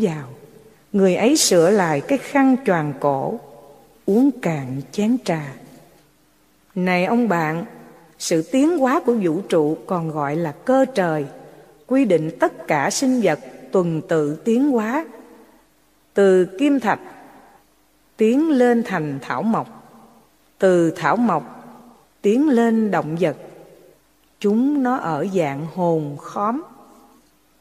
vào. Người ấy sửa lại cái khăn choàng cổ, uống cạn chén trà. Này ông bạn, sự tiến hóa của vũ trụ còn gọi là cơ trời, quy định tất cả sinh vật tuần tự tiến hóa. Từ kim thạch tiến lên thành thảo mộc, từ thảo mộc tiến lên động vật. Chúng nó ở dạng hồn khóm.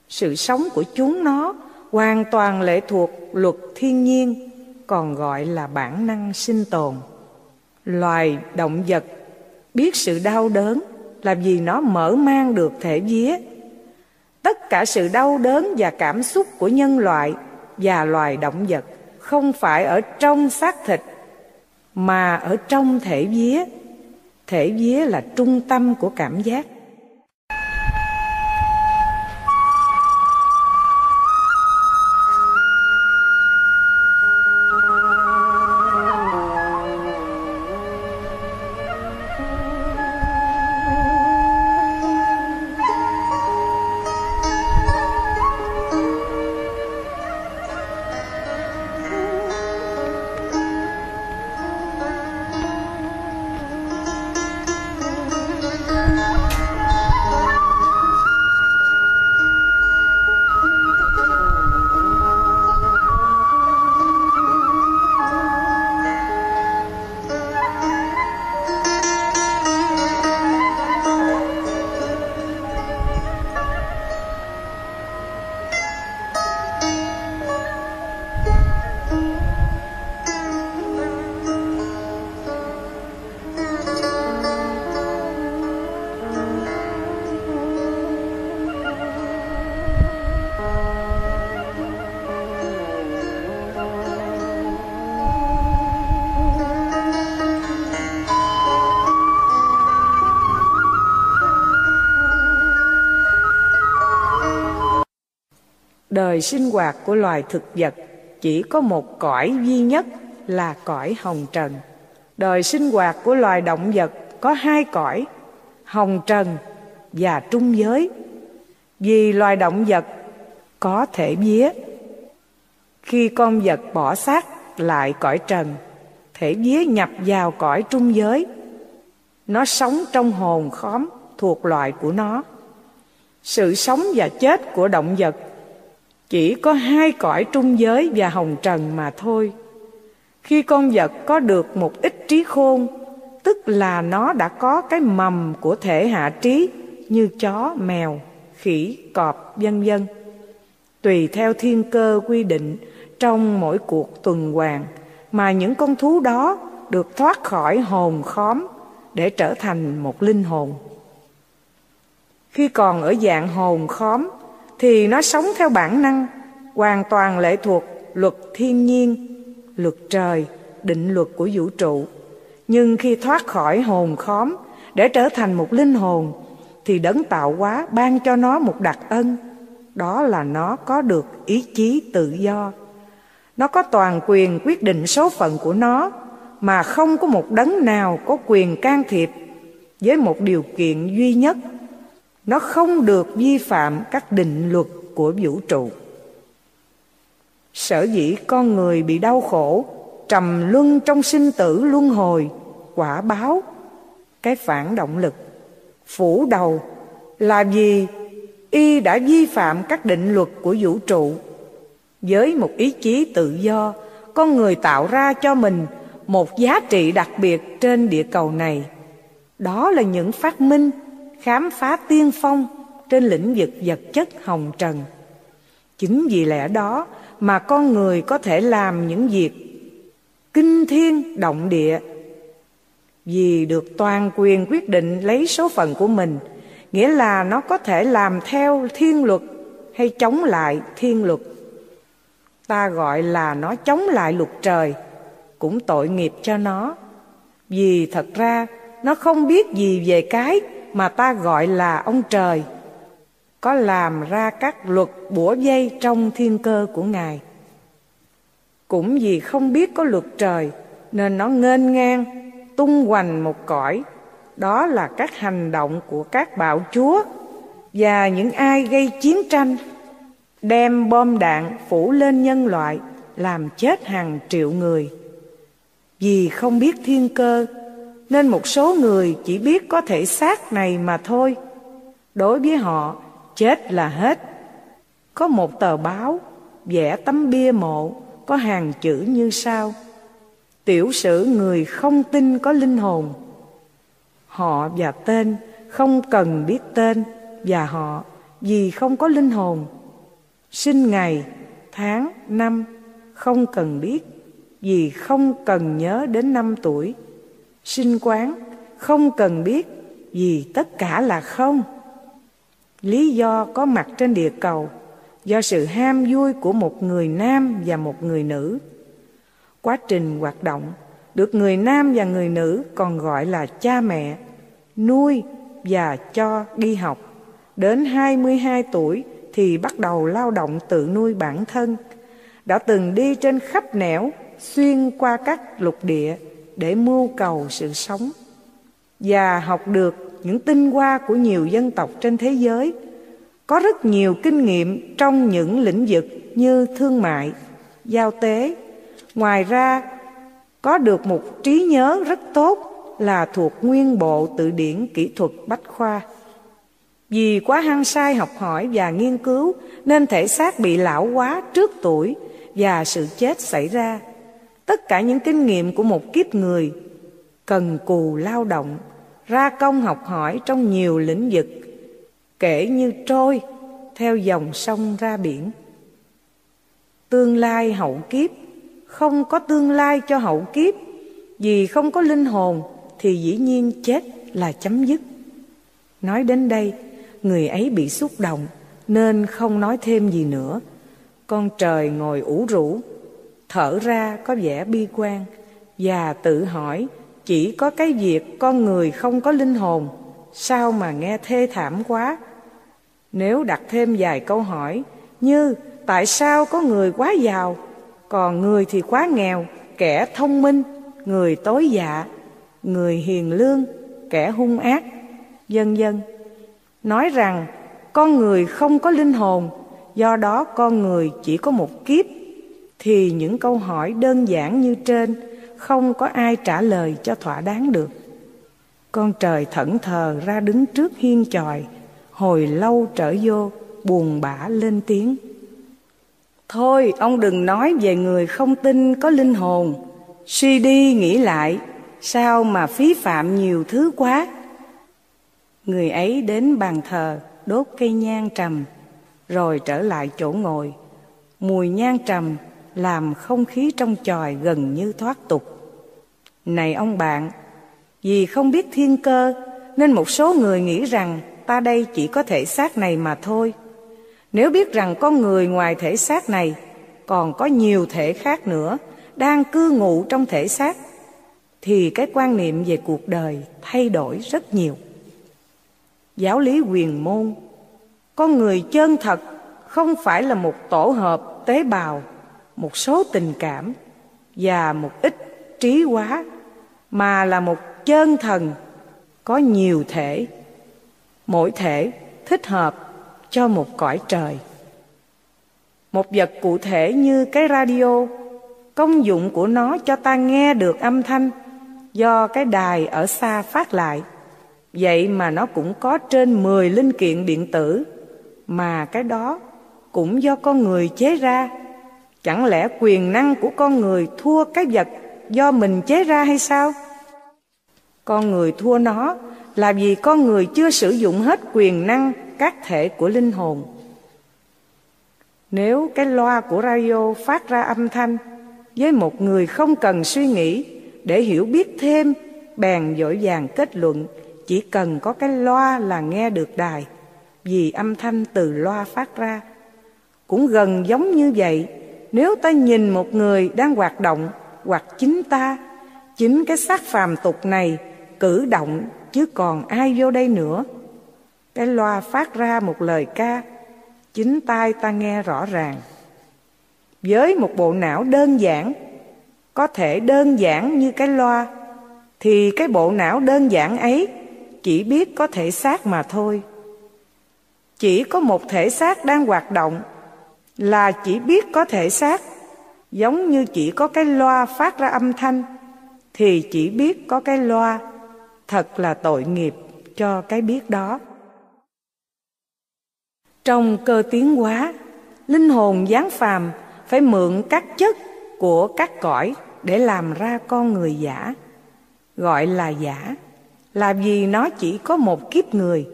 Sự sống của chúng nó hoàn toàn lệ thuộc luật thiên nhiên, còn gọi là bản năng sinh tồn. Loài động vật biết sự đau đớn là vì nó mở mang được thể vía. Tất cả sự đau đớn và cảm xúc của nhân loại và loài động vật không phải ở trong xác thịt, mà ở trong thể vía. Thể vía là trung tâm của cảm giác. Sinh hoạt của loài thực vật, chỉ có một cõi duy nhất là cõi hồng trần. Đời sinh hoạt của loài động vật có hai cõi, hồng trần và trung giới. Vì loài động vật có thể vía, khi con vật bỏ xác lại cõi trần, thể vía nhập vào cõi trung giới. Nó sống trong hồn khóm thuộc loài của nó. Sự sống và chết của động vật chỉ có hai cõi trung giới và hồng trần mà thôi. Khi con vật có được một ít trí khôn, tức là nó đã có cái mầm của thể hạ trí như chó, mèo, khỉ, cọp, vân vân. Tùy theo thiên cơ quy định trong mỗi cuộc tuần hoàn mà những con thú đó được thoát khỏi hồn khóm để trở thành một linh hồn. Khi còn ở dạng hồn khóm thì nó sống theo bản năng, hoàn toàn lệ thuộc luật thiên nhiên, luật trời, định luật của vũ trụ. Nhưng khi thoát khỏi hồn khóm để trở thành một linh hồn, thì đấng tạo hóa ban cho nó một đặc ân. Đó là nó có được ý chí tự do. Nó có toàn quyền quyết định số phận của nó, mà không có một đấng nào có quyền can thiệp với một điều kiện duy nhất nó không được vi phạm các định luật của vũ trụ. Sở dĩ con người bị đau khổ, trầm luân trong sinh tử luân hồi, quả báo, cái phản động lực, phủ đầu, là vì y đã vi phạm các định luật của vũ trụ. Với một ý chí tự do, con người tạo ra cho mình một giá trị đặc biệt trên địa cầu này. Đó là những phát minh khám phá tiên phong trên lĩnh vực vật chất hồng trần. Chính vì lẽ đó mà con người có thể làm những việc kinh thiên động địa. Vì được toàn quyền quyết định lấy số phận của mình, nghĩa là nó có thể làm theo thiên luật hay chống lại thiên luật. Ta gọi là nó chống lại luật trời, cũng tội nghiệp cho nó. Vì thật ra, nó không biết gì về cái mà ta gọi là ông trời, có làm ra các luật bủa dây trong thiên cơ của ngài. Cũng vì không biết có luật trời, nên nó nghênh ngang, tung hoành một cõi. Đó là các hành động của các bạo chúa và những ai gây chiến tranh, đem bom đạn phủ lên nhân loại, làm chết hàng triệu người. Vì không biết thiên cơ nên một số người chỉ biết có thể xác này mà thôi. Đối với họ, chết là hết. Có một tờ báo, vẽ tấm bia mộ, có hàng chữ như sau. Tiểu sử người không tin có linh hồn. Họ và tên không cần biết tên, và họ vì không có linh hồn. Sinh ngày, tháng, năm, không cần biết, vì không cần nhớ đến năm tuổi sinh quán, không cần biết vì tất cả là không. Lý do có mặt trên địa cầu, do sự ham vui của một người nam và một người nữ. Quá trình hoạt động được người nam và người nữ còn gọi là cha mẹ, nuôi và cho đi học. Đến 22 tuổi thì bắt đầu lao động tự nuôi bản thân, đã từng đi trên khắp nẻo, xuyên qua các lục địa để mưu cầu sự sống và học được những tinh hoa của nhiều dân tộc trên thế giới. Có rất nhiều kinh nghiệm trong những lĩnh vực như thương mại, giao tế. Ngoài ra, có được một trí nhớ rất tốt là thuộc nguyên bộ tự điển kỹ thuật bách khoa. Vì quá hăng say học hỏi và nghiên cứu, nên thể xác bị lão hóa trước tuổi và sự chết xảy ra tất cả những kinh nghiệm của một kiếp người cần cù lao động, ra công học hỏi trong nhiều lĩnh vực, kể như trôi theo dòng sông ra biển. Tương lai hậu kiếp, không có tương lai cho hậu kiếp, vì không có linh hồn thì dĩ nhiên chết là chấm dứt. Nói đến đây, người ấy bị xúc động, nên không nói thêm gì nữa. Con trời ngồi ủ rũ thở ra có vẻ bi quan và tự hỏi, chỉ có cái việc con người không có linh hồn, sao mà nghe thê thảm quá? Nếu đặt thêm vài câu hỏi như, tại sao có người quá giàu, còn người thì quá nghèo, kẻ thông minh, người tối dạ người hiền lương, kẻ hung ác? Vân vân. Nói rằng, con người không có linh hồn, do đó con người chỉ có một kiếp thì những câu hỏi đơn giản như trên không có ai trả lời cho thỏa đáng được. Con trời thẫn thờ ra đứng trước hiên chòi, hồi lâu trở vô, buồn bã lên tiếng. Thôi, ông đừng nói về người không tin có linh hồn. Suy đi nghĩ lại, sao mà phí phạm nhiều thứ quá? Người ấy đến bàn thờ, đốt cây nhang trầm, rồi trở lại chỗ ngồi. Mùi nhang trầm làm không khí trong tròi gần như thoát tục. Này ông bạn, vì không biết thiên cơ, nên một số người nghĩ rằng ta đây chỉ có thể xác này mà thôi. Nếu biết rằng con người ngoài thể xác này, còn có nhiều thể khác nữa đang cư ngụ trong thể xác, thì cái quan niệm về cuộc đời thay đổi rất nhiều. Giáo lý quyền môn, con người chân thật không phải là một tổ hợp tế bào một số tình cảm và một ít trí hóa, mà là một chân thần có nhiều thể. Mỗi thể thích hợp cho một cõi trời. Một vật cụ thể như cái radio, công dụng của nó cho ta nghe được âm thanh do cái đài ở xa phát lại. Vậy mà nó cũng có trên 10 linh kiện điện tử, mà cái đó cũng do con người chế ra chẳng lẽ quyền năng của con người thua cái vật do mình chế ra hay sao? Con người thua nó là vì con người chưa sử dụng hết quyền năng các thể của linh hồn. Nếu cái loa của radio phát ra âm thanh với một người không cần suy nghĩ để hiểu biết thêm, bèn dội vàng kết luận chỉ cần có cái loa là nghe được đài vì âm thanh từ loa phát ra. Cũng gần giống như vậy nếu ta nhìn một người đang hoạt động, hoặc chính ta, chính cái xác phàm tục này cử động, chứ còn ai vô đây nữa. Cái loa phát ra một lời ca, chính tai ta nghe rõ ràng. Với một bộ não đơn giản, có thể đơn giản như cái loa, thì cái bộ não đơn giản ấy chỉ biết có thể xác mà thôi. Chỉ có một thể xác đang hoạt động là chỉ biết có thể xác. Giống như chỉ có cái loa phát ra âm thanh, thì chỉ biết có cái loa. Thật là tội nghiệp cho cái biết đó. Trong cơ tiến hóa, linh hồn giáng phàm phải mượn các chất của các cõi để làm ra con người giả. Gọi là giả, là vì nó chỉ có một kiếp người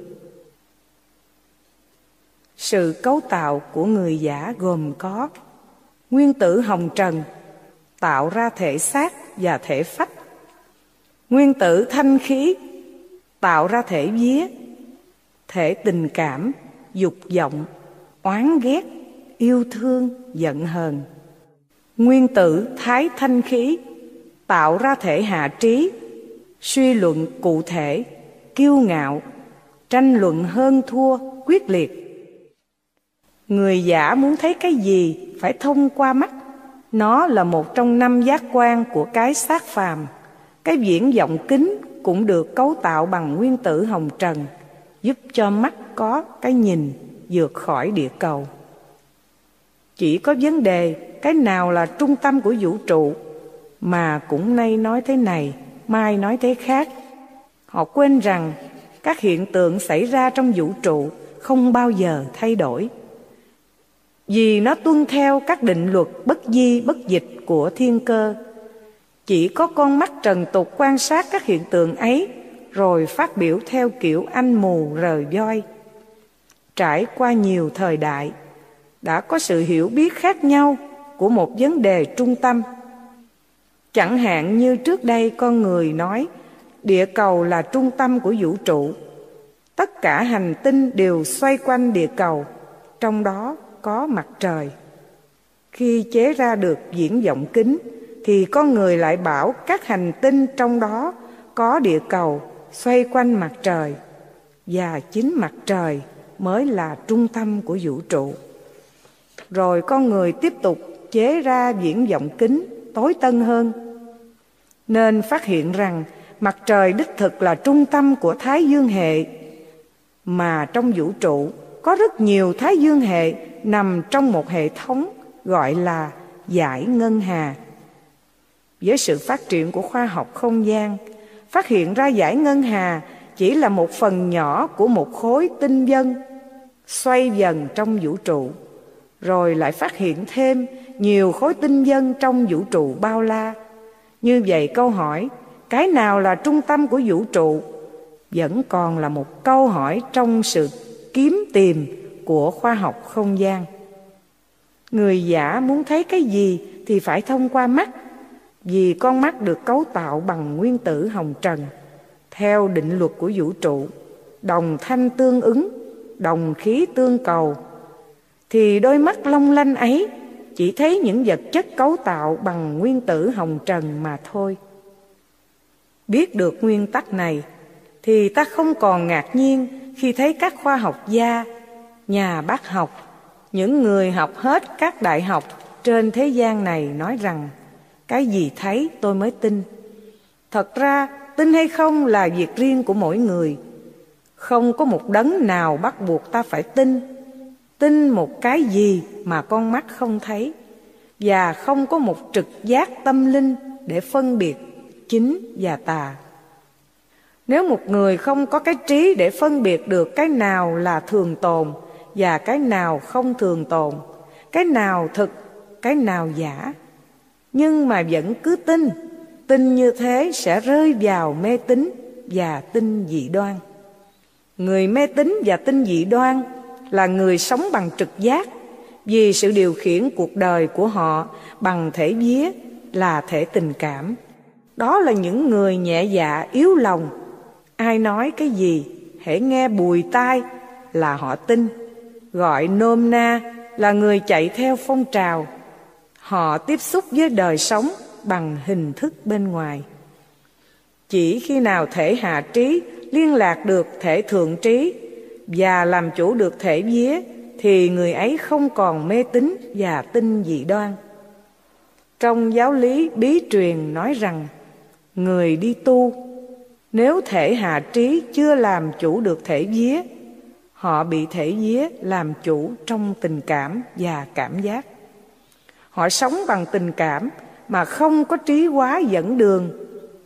sự cấu tạo của người giả gồm có nguyên tử hồng trần, tạo ra thể xác và thể phách, nguyên tử thanh khí, tạo ra thể vía, thể tình cảm, dục vọng, oán ghét, yêu thương, giận hờn. Nguyên tử thái thanh khí tạo ra thể hạ trí, suy luận cụ thể, kiêu ngạo, tranh luận hơn thua, quyết liệt người giả muốn thấy cái gì phải thông qua mắt. Nó là một trong năm giác quan của cái xác phàm. Cái viễn vọng kính cũng được cấu tạo bằng nguyên tử hồng trần, giúp cho mắt có cái nhìn, vượt khỏi địa cầu. Chỉ có vấn đề, cái nào là trung tâm của vũ trụ? Mà cũng nay nói thế này, mai nói thế khác. Họ quên rằng các hiện tượng xảy ra trong vũ trụ không bao giờ thay đổi vì nó tuân theo các định luật bất di, bất dịch của thiên cơ. Chỉ có con mắt trần tục quan sát các hiện tượng ấy, rồi phát biểu theo kiểu anh mù rời voi. Trải qua nhiều thời đại, đã có sự hiểu biết khác nhau của một vấn đề trung tâm. Chẳng hạn như trước đây con người nói, địa cầu là trung tâm của vũ trụ. Tất cả hành tinh đều xoay quanh địa cầu, trong đó có mặt trời. Khi chế ra được diễn vọng kính, thì con người lại bảo các hành tinh trong đó có địa cầu xoay quanh mặt trời, và chính mặt trời mới là trung tâm của vũ trụ. Rồi con người tiếp tục chế ra diễn vọng kính tối tân hơn. Nên phát hiện rằng mặt trời đích thực là trung tâm của thái dương hệ, mà trong vũ trụ có rất nhiều thái dương hệ nằm trong một hệ thống gọi là giải ngân hà. Với sự phát triển của khoa học không gian, phát hiện ra giải ngân hà chỉ là một phần nhỏ của một khối tinh vân xoay dần trong vũ trụ, rồi lại phát hiện thêm nhiều khối tinh vân trong vũ trụ bao la. Như vậy câu hỏi, cái nào là trung tâm của vũ trụ, vẫn còn là một câu hỏi trong sự kiếm tìm của khoa học không gian. Người giả muốn thấy cái gì thì phải thông qua mắt, vì con mắt được cấu tạo bằng nguyên tử hồng trần, theo định luật của vũ trụ, đồng thanh tương ứng, đồng khí tương cầu. Thì đôi mắt long lanh ấy chỉ thấy những vật chất cấu tạo bằng nguyên tử hồng trần mà thôi. Biết được nguyên tắc này, thì ta không còn ngạc nhiên khi thấy các khoa học gia nhà bác học, những người học hết các đại học trên thế gian này nói rằng, cái gì thấy tôi mới tin. Thật ra, tin hay không là việc riêng của mỗi người. Không có một đấng nào bắt buộc ta phải tin. Tin một cái gì mà con mắt không thấy. Và không có một trực giác tâm linh để phân biệt chính và tà. Nếu một người không có cái trí để phân biệt được cái nào là thường tồn và cái nào không thường tồn, cái nào thực, cái nào giả. Nhưng mà vẫn cứ tin tin như thế sẽ rơi vào mê tín và tin dị đoan. Người mê tín và tin dị đoan là người sống bằng trực giác, vì sự điều khiển cuộc đời của họ bằng thể vía là thể tình cảm. Đó là những người nhẹ dạ yếu lòng. Ai nói cái gì, hễ nghe bùi tai là họ tin gọi nôm na là người chạy theo phong trào. Họ tiếp xúc với đời sống bằng hình thức bên ngoài. Chỉ khi nào thể hạ trí, liên lạc được thể thượng trí và làm chủ được thể vía, thì người ấy không còn mê tín và tin dị đoan. Trong giáo lý bí truyền nói rằng, người đi tu, nếu thể hạ trí chưa làm chủ được thể vía họ bị thể vía làm chủ trong tình cảm và cảm giác. Họ sống bằng tình cảm mà không có trí hóa dẫn đường,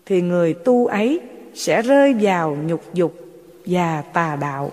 thì người tu ấy sẽ rơi vào nhục dục và tà đạo.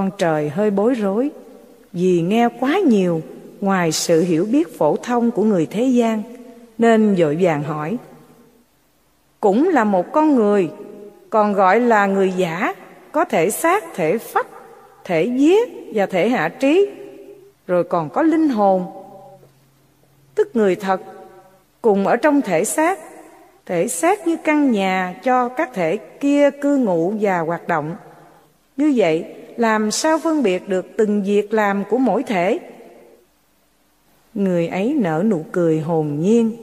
Con trời hơi bối rối, vì nghe quá nhiều ngoài sự hiểu biết phổ thông của người thế gian, nên vội vàng hỏi, cũng là một con người, còn gọi là người giả, có thể xác, thể phách thể giết và thể hạ trí, rồi còn có linh hồn? Tức người thật, cùng ở trong thể xác thể xác như căn nhà cho các thể kia cư ngụ và hoạt động. Như vậy làm sao phân biệt được từng việc làm của mỗi thể? Người ấy nở nụ cười hồn nhiên.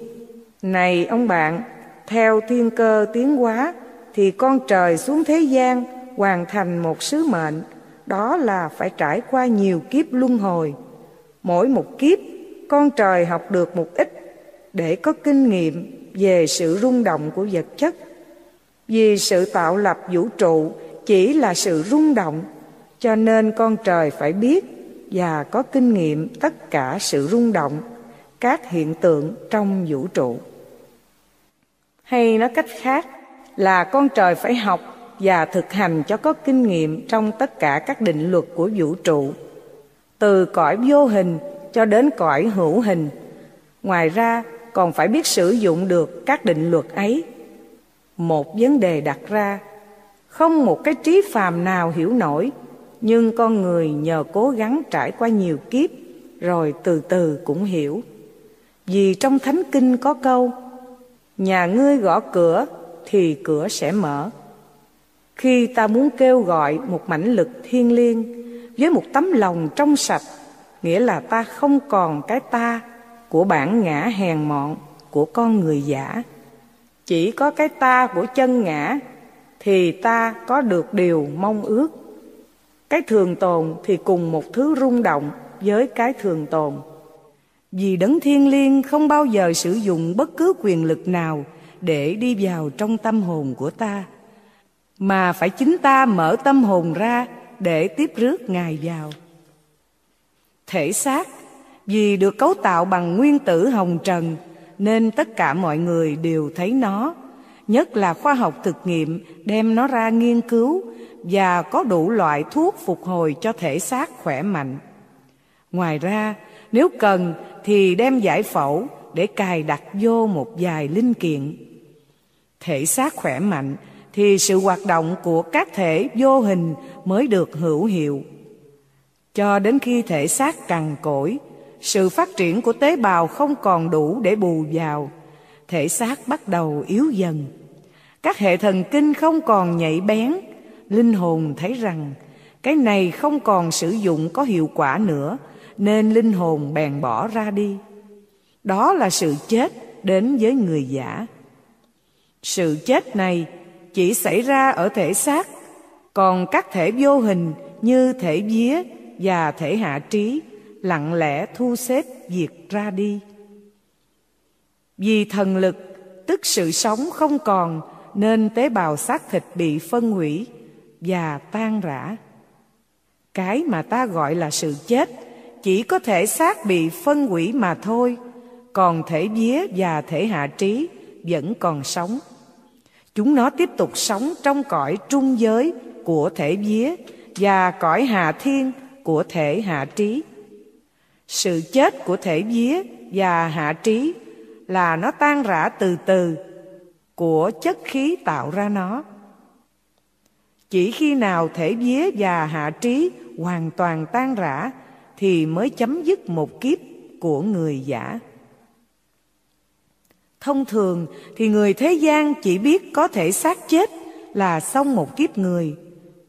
Này ông bạn, theo thiên cơ tiến hóa, thì con trời xuống thế gian hoàn thành một sứ mệnh, đó là phải trải qua nhiều kiếp luân hồi. Mỗi một kiếp, con trời học được một ít để có kinh nghiệm về sự rung động của vật chất. Vì sự tạo lập vũ trụ chỉ là sự rung động cho nên con trời phải biết và có kinh nghiệm tất cả sự rung động, các hiện tượng trong vũ trụ. Hay nói cách khác là con trời phải học và thực hành cho có kinh nghiệm trong tất cả các định luật của vũ trụ. Từ cõi vô hình cho đến cõi hữu hình. Ngoài ra, còn phải biết sử dụng được các định luật ấy. Một vấn đề đặt ra, không một cái trí phàm nào hiểu nổi nhưng con người nhờ cố gắng trải qua nhiều kiếp, rồi từ từ cũng hiểu. Vì trong thánh kinh có câu, nhà ngươi gõ cửa thì cửa sẽ mở. Khi ta muốn kêu gọi một mãnh lực thiêng liêng với một tấm lòng trong sạch, nghĩa là ta không còn cái ta của bản ngã hèn mọn của con người giả. Chỉ có cái ta của chân ngã thì ta có được điều mong ước cái thường tồn thì cùng một thứ rung động với cái thường tồn. Vì đấng thiên liêng không bao giờ sử dụng bất cứ quyền lực nào để đi vào trong tâm hồn của ta, mà phải chính ta mở tâm hồn ra để tiếp rước ngài vào. Thể xác, vì được cấu tạo bằng nguyên tử hồng trần, nên tất cả mọi người đều thấy nó nhất là khoa học thực nghiệm đem nó ra nghiên cứu và có đủ loại thuốc phục hồi cho thể xác khỏe mạnh. Ngoài ra, nếu cần thì đem giải phẫu để cài đặt vô một vài linh kiện. thể xác khỏe mạnh thì sự hoạt động của các thể vô hình mới được hữu hiệu cho đến khi thể xác cằn cỗi sự phát triển của tế bào không còn đủ để bù vào thể xác bắt đầu yếu dần. Các hệ thần kinh không còn nhạy bén. Linh hồn thấy rằng, cái này không còn sử dụng có hiệu quả nữa, nên linh hồn bèn bỏ ra đi. Đó là sự chết đến với người giả. Sự chết này chỉ xảy ra ở thể xác, còn các thể vô hình như thể vía và thể hạ trí lặng lẽ thu xếp diệt ra đi vì thần lực, tức sự sống không còn, nên tế bào xác thịt bị phân hủy và tan rã. Cái mà ta gọi là sự chết, chỉ có thể xác bị phân hủy mà thôi. Còn thể vía và thể hạ trí vẫn còn sống. Chúng nó tiếp tục sống trong cõi trung giới của thể vía và cõi hạ thiên của thể hạ trí. Sự chết của thể vía và hạ trí là nó tan rã từ từ của chất khí tạo ra nó. Chỉ khi nào thể vía và hạ trí hoàn toàn tan rã thì mới chấm dứt một kiếp của người giả. Thông thường thì người thế gian chỉ biết có thể xác chết là xong một kiếp người.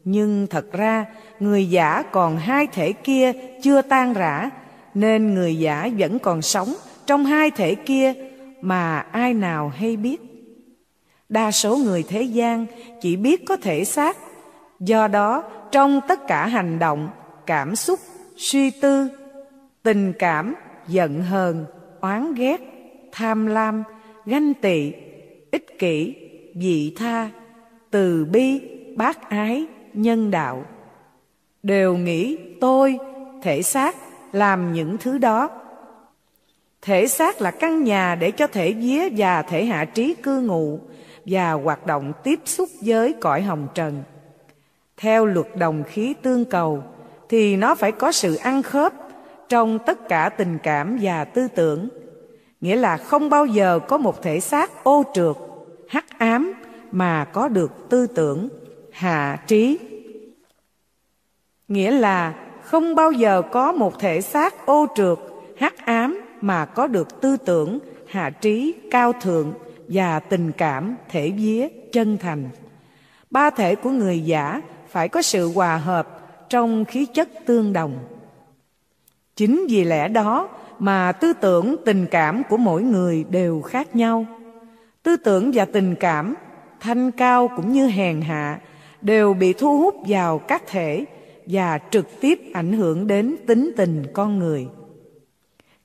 Nhưng thật ra, người giả còn hai thể kia chưa tan rã, nên người giả vẫn còn sống trong hai thể kia mà ai nào hay biết? Đa số người thế gian chỉ biết có thể xác. Do đó, trong tất cả hành động, cảm xúc, suy tư, tình cảm, giận hờn, oán ghét, tham lam, ganh tị, ích kỷ vị tha, từ bi, bác ái, nhân đạo, đều nghĩ tôi, thể xác làm những thứ đó thể xác là căn nhà để cho thể vía và thể hạ trí cư ngụ và hoạt động tiếp xúc với cõi hồng trần. Theo luật đồng khí tương cầu, thì nó phải có sự ăn khớp trong tất cả tình cảm và tư tưởng. Nghĩa là không bao giờ có một thể xác ô trượt, hắc ám mà có được tư tưởng, hạ trí. Nghĩa là không bao giờ có một thể xác ô trượt mà có được tư tưởng, hạ trí, cao thượng và tình cảm thể vía, chân thành. Ba thể của người giả phải có sự hòa hợp trong khí chất tương đồng. Chính vì lẽ đó mà tư tưởng, tình cảm của mỗi người đều khác nhau. Tư tưởng và tình cảm, thanh cao cũng như hèn hạ, đều bị thu hút vào các thể và trực tiếp ảnh hưởng đến tính tình con người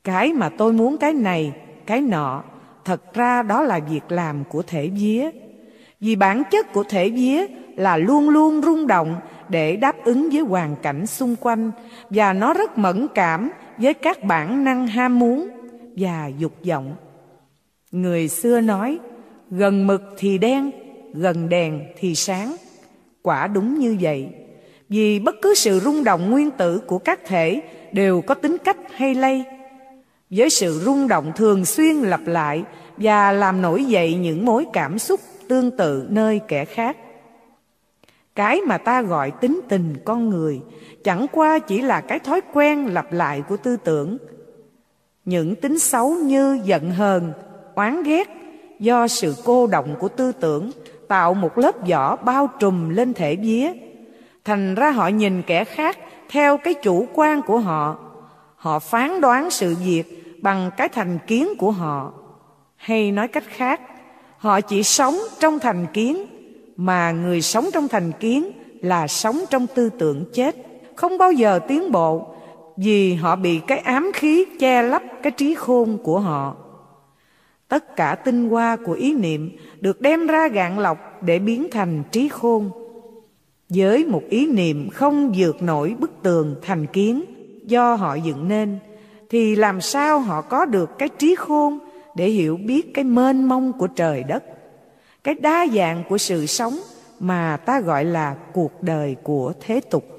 cái mà tôi muốn cái này cái nọ thật ra đó là việc làm của thể vía vì bản chất của thể vía là luôn luôn rung động để đáp ứng với hoàn cảnh xung quanh và nó rất mẫn cảm với các bản năng ham muốn và dục vọng. Người xưa nói, gần mực thì đen, gần đèn thì sáng. Quả đúng như vậy, vì bất cứ sự rung động nguyên tử của các thể đều có tính cách hay lây. Với sự rung động thường xuyên lặp lại và làm nổi dậy những mối cảm xúc tương tự nơi kẻ khác. Cái mà ta gọi tính tình con người chẳng qua chỉ là cái thói quen lặp lại của tư tưởng. Những tính xấu như giận hờn, oán ghét do sự cô động của tư tưởng tạo một lớp vỏ bao trùm lên thể vía, thành ra họ nhìn kẻ khác theo cái chủ quan của họ họ phán đoán sự việc bằng cái thành kiến của họ. Hay nói cách khác, họ chỉ sống trong thành kiến, mà người sống trong thành kiến là sống trong tư tưởng chết. Không bao giờ tiến bộ, vì họ bị cái ám khí che lấp cái trí khôn của họ. Tất cả tinh hoa của ý niệm được đem ra gạn lọc để biến thành trí khôn. Với một ý niệm không vượt nổi bức tường thành kiến do họ dựng nên, thì làm sao họ có được cái trí khôn để hiểu biết cái mênh mông của trời đất? Cái đa dạng của sự sống mà ta gọi là cuộc đời của thế tục.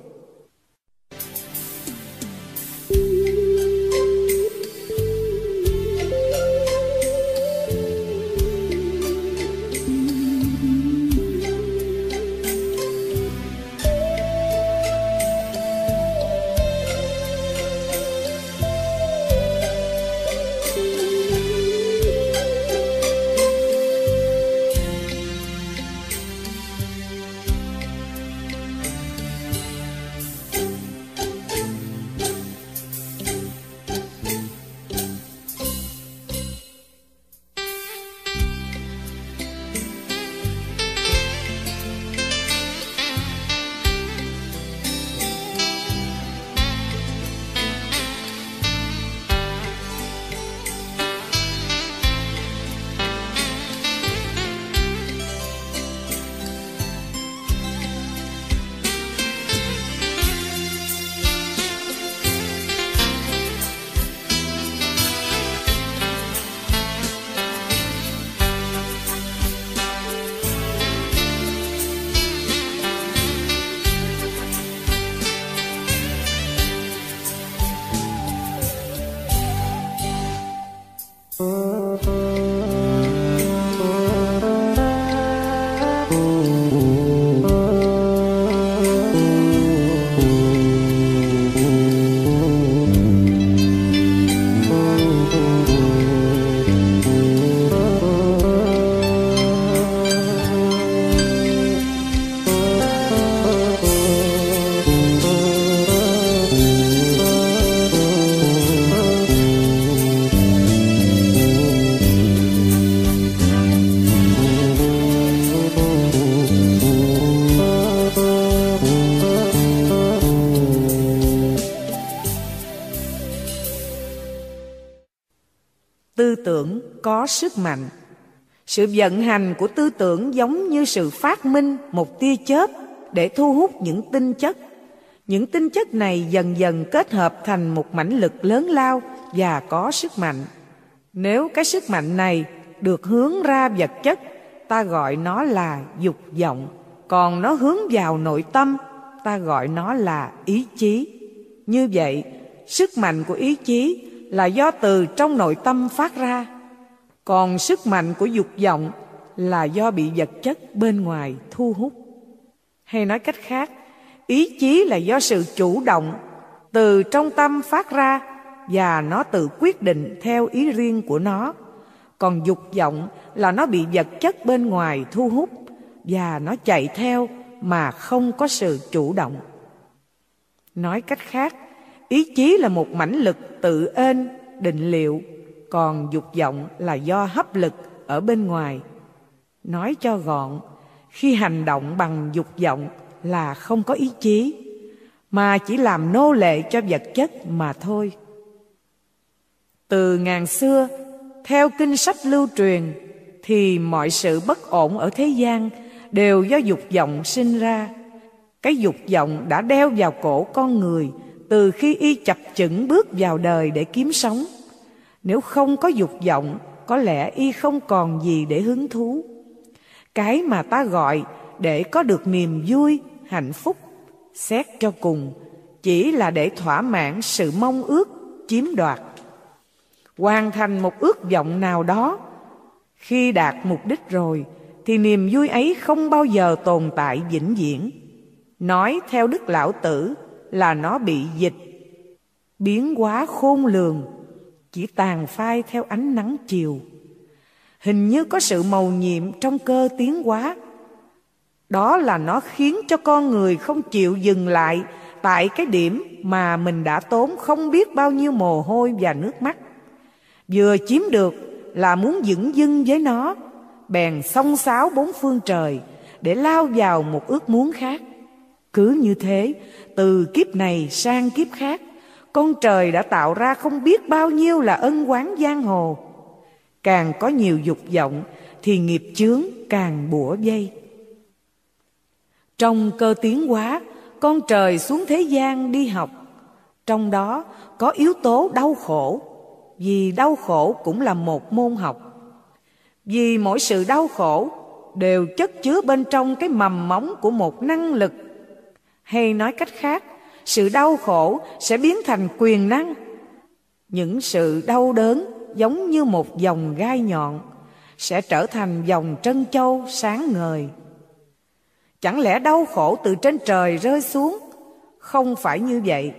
Có sức mạnh. Sự vận hành của tư tưởng giống như sự phát minh một tia chớp để thu hút những tinh chất. Những tinh chất này dần dần kết hợp thành một mãnh lực lớn lao và có sức mạnh. Nếu cái sức mạnh này được hướng ra vật chất, ta gọi nó là dục vọng, còn nó hướng vào nội tâm, ta gọi nó là ý chí. Như vậy, sức mạnh của ý chí là do từ trong nội tâm phát ra, còn sức mạnh của dục vọng là do bị vật chất bên ngoài thu hút. Hay nói cách khác, ý chí là do sự chủ động từ trong tâm phát ra và nó tự quyết định theo ý riêng của nó. Còn dục vọng là nó bị vật chất bên ngoài thu hút và nó chạy theo mà không có sự chủ động. Nói cách khác, ý chí là một mãnh lực tự ên, định liệu, còn dục vọng là do hấp lực ở bên ngoài. Nói cho gọn, khi hành động bằng dục vọng là không có ý chí, mà chỉ làm nô lệ cho vật chất mà thôi. Từ ngàn xưa, theo kinh sách lưu truyền, thì mọi sự bất ổn ở thế gian đều do dục vọng sinh ra. Cái dục vọng đã đeo vào cổ con người từ khi y chập chững bước vào đời để kiếm sống. Nếu không có dục vọng, có lẽ y không còn gì để hứng thú. Cái mà ta gọi để có được niềm vui, hạnh phúc, xét cho cùng, chỉ là để thỏa mãn sự mong ước, chiếm đoạt. Hoàn thành một ước vọng nào đó, khi đạt mục đích rồi, thì niềm vui ấy không bao giờ tồn tại vĩnh viễn. Nói theo Đức Lão Tử là nó bị dịch, biến hóa khôn lường, chỉ tàn phai theo ánh nắng chiều. Hình như có sự màu nhiệm trong cơ tiến hóa. Đó là nó khiến cho con người không chịu dừng lại tại cái điểm mà mình đã tốn không biết bao nhiêu mồ hôi và nước mắt. Vừa chiếm được là muốn dững dưng với nó bèn xông xáo bốn phương trời để lao vào một ước muốn khác. Cứ như thế, từ kiếp này sang kiếp khác, con trời đã tạo ra không biết bao nhiêu là ân quán giang hồ. Càng có nhiều dục vọng thì nghiệp chướng càng bủa vây Trong cơ tiến hóa, con trời xuống thế gian đi học. Trong đó có yếu tố đau khổ, vì đau khổ cũng là một môn học. Vì mỗi sự đau khổ đều chất chứa bên trong cái mầm móng của một năng lực. Hay nói cách khác, sự đau khổ sẽ biến thành quyền năng. Những sự đau đớn giống như một dòng gai nhọn sẽ trở thành dòng trân châu sáng ngời. Chẳng lẽ đau khổ từ trên trời rơi xuống? Không phải như vậy,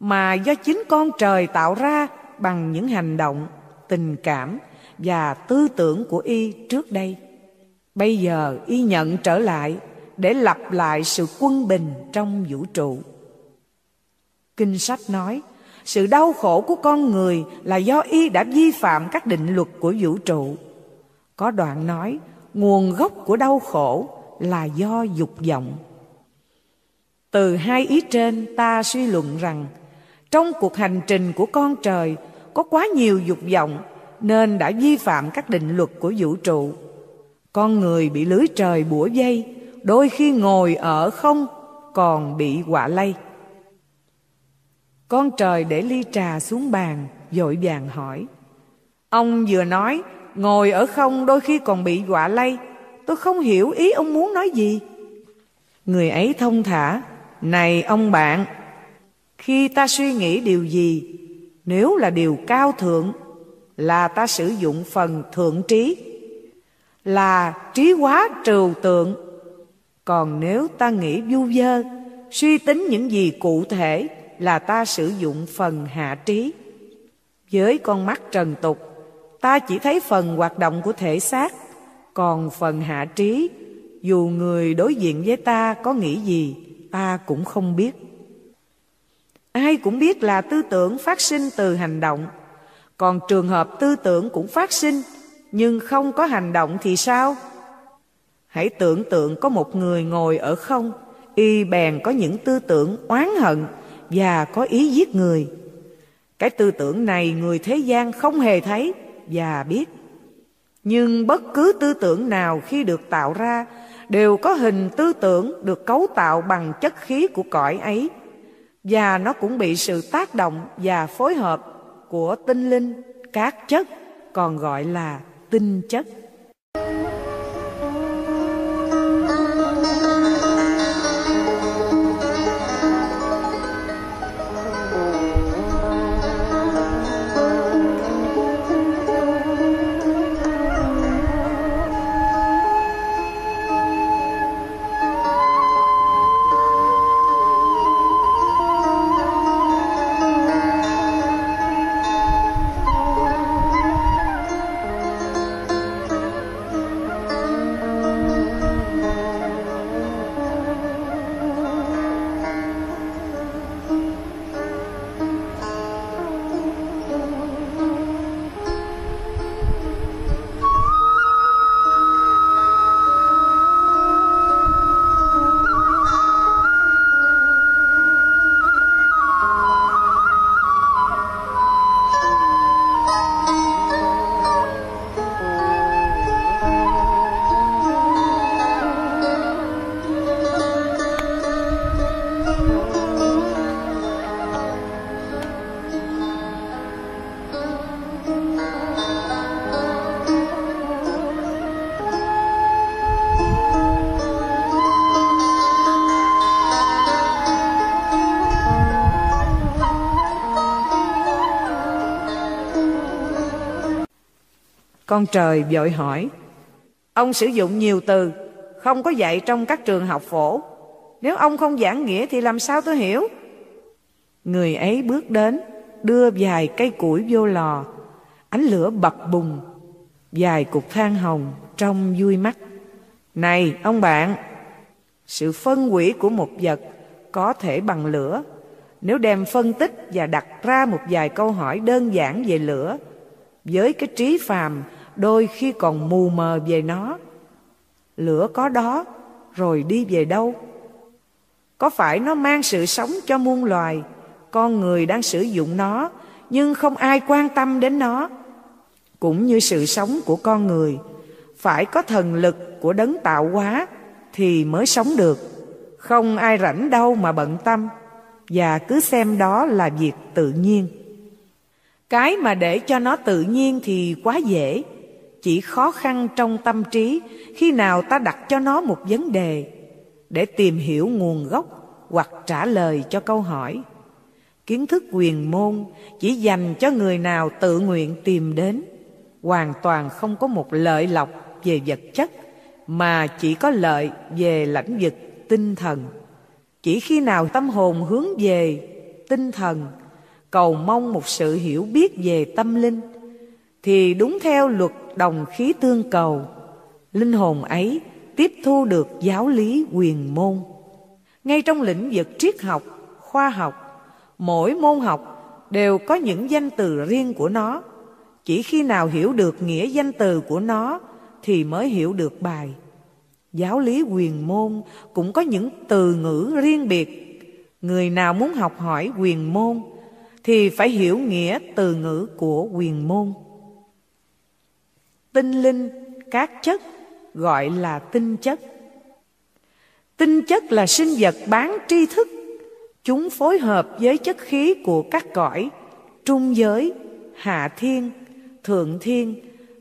mà do chính con trời tạo ra bằng những hành động, tình cảm và tư tưởng của y trước đây. Bây giờ y nhận trở lại để lập lại sự quân bình trong vũ trụ. Kinh sách nói, sự đau khổ của con người là do y đã vi phạm các định luật của vũ trụ. Có đoạn nói, nguồn gốc của đau khổ là do dục vọng. Từ hai ý trên ta suy luận rằng, trong cuộc hành trình của con trời có quá nhiều dục vọng nên đã vi phạm các định luật của vũ trụ. Con người bị lưới trời bủa dây, đôi khi ngồi ở không còn bị quả lây. Con trời để ly trà xuống bàn, dội vàng hỏi. Ông vừa nói, ngồi ở không đôi khi còn bị quả lây. Tôi không hiểu ý ông muốn nói gì. Người ấy thông thả, này ông bạn, khi ta suy nghĩ điều gì, nếu là điều cao thượng là ta sử dụng phần thượng trí là trí hóa trừu tượng còn nếu ta nghĩ vu vơ suy tính những gì cụ thể là ta sử dụng phần hạ trí. Với con mắt trần tục ta chỉ thấy phần hoạt động của thể xác còn phần hạ trí dù người đối diện với ta có nghĩ gì ta cũng không biết. Ai cũng biết là tư tưởng phát sinh từ hành động. Còn trường hợp tư tưởng cũng phát sinh nhưng không có hành động thì sao? Hãy tưởng tượng có một người ngồi ở không, y bèn có những tư tưởng oán hận và có ý giết người. Cái tư tưởng này người thế gian không hề thấy và biết. Nhưng bất cứ tư tưởng nào khi được tạo ra đều có hình tư tưởng được cấu tạo bằng chất khí của cõi ấy và nó cũng bị sự tác động và phối hợp của tinh linh, các chất, còn gọi là tinh chất Con trời vội hỏi. Ông sử dụng nhiều từ, Không có dạy trong các trường học phổ. Nếu ông không giảng nghĩa thì làm sao tôi hiểu? Người ấy bước đến, Đưa vài cây củi vô lò. Ánh lửa bập bùng, Vài cục than hồng trong vui mắt. Này, ông bạn, Sự phân hủy của một vật Có thể bằng lửa. Nếu đem phân tích và đặt ra một vài câu hỏi đơn giản về lửa, Với cái trí phàm đôi khi còn mù mờ về nó. Lửa có đó, rồi đi về đâu? Có phải nó mang sự sống cho muôn loài? Con người đang sử dụng nó, nhưng không ai quan tâm đến nó. Cũng như sự sống của con người, phải có thần lực của đấng tạo hóa thì mới sống được. Không ai rảnh đâu mà bận tâm, và cứ xem đó là việc tự nhiên. Cái mà để cho nó tự nhiên thì quá dễ chỉ khó khăn trong tâm trí khi nào ta đặt cho nó một vấn đề, để tìm hiểu nguồn gốc hoặc trả lời cho câu hỏi. Kiến thức quyền môn chỉ dành cho người nào tự nguyện tìm đến, hoàn toàn không có một lợi lộc về vật chất, mà chỉ có lợi về lãnh vực tinh thần. Chỉ khi nào tâm hồn hướng về tinh thần, cầu mong một sự hiểu biết về tâm linh, thì đúng theo luật đồng khí tương cầu. Linh hồn ấy tiếp thu được giáo lý quyền môn. Ngay trong lĩnh vực triết học, khoa học, mỗi môn học đều có những danh từ riêng của nó. Chỉ khi nào hiểu được nghĩa danh từ của nó thì mới hiểu được bài. Giáo lý quyền môn cũng có những từ ngữ riêng biệt. Người nào muốn học hỏi quyền môn thì phải hiểu nghĩa từ ngữ của quyền môn tinh linh các chất, gọi là tinh chất. Tinh chất là sinh vật bán tri thức. Chúng phối hợp với chất khí của các cõi, trung giới, hạ thiên, thượng thiên,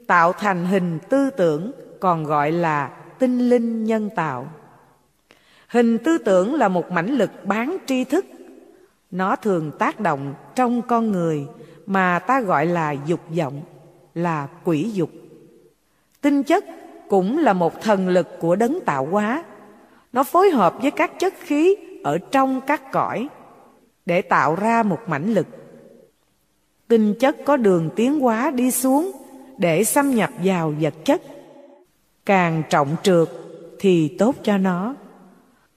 tạo thành hình tư tưởng, còn gọi là tinh linh nhân tạo. Hình tư tưởng là một mãnh lực bán tri thức. Nó thường tác động trong con người, mà ta gọi là dục vọng, là quỷ dục. Tinh chất cũng là một thần lực của đấng tạo hóa. Nó phối hợp với các chất khí ở trong các cõi để tạo ra một mãnh lực. Tinh chất có đường tiến hóa đi xuống để xâm nhập vào vật chất. Càng trọng trượt thì tốt cho nó.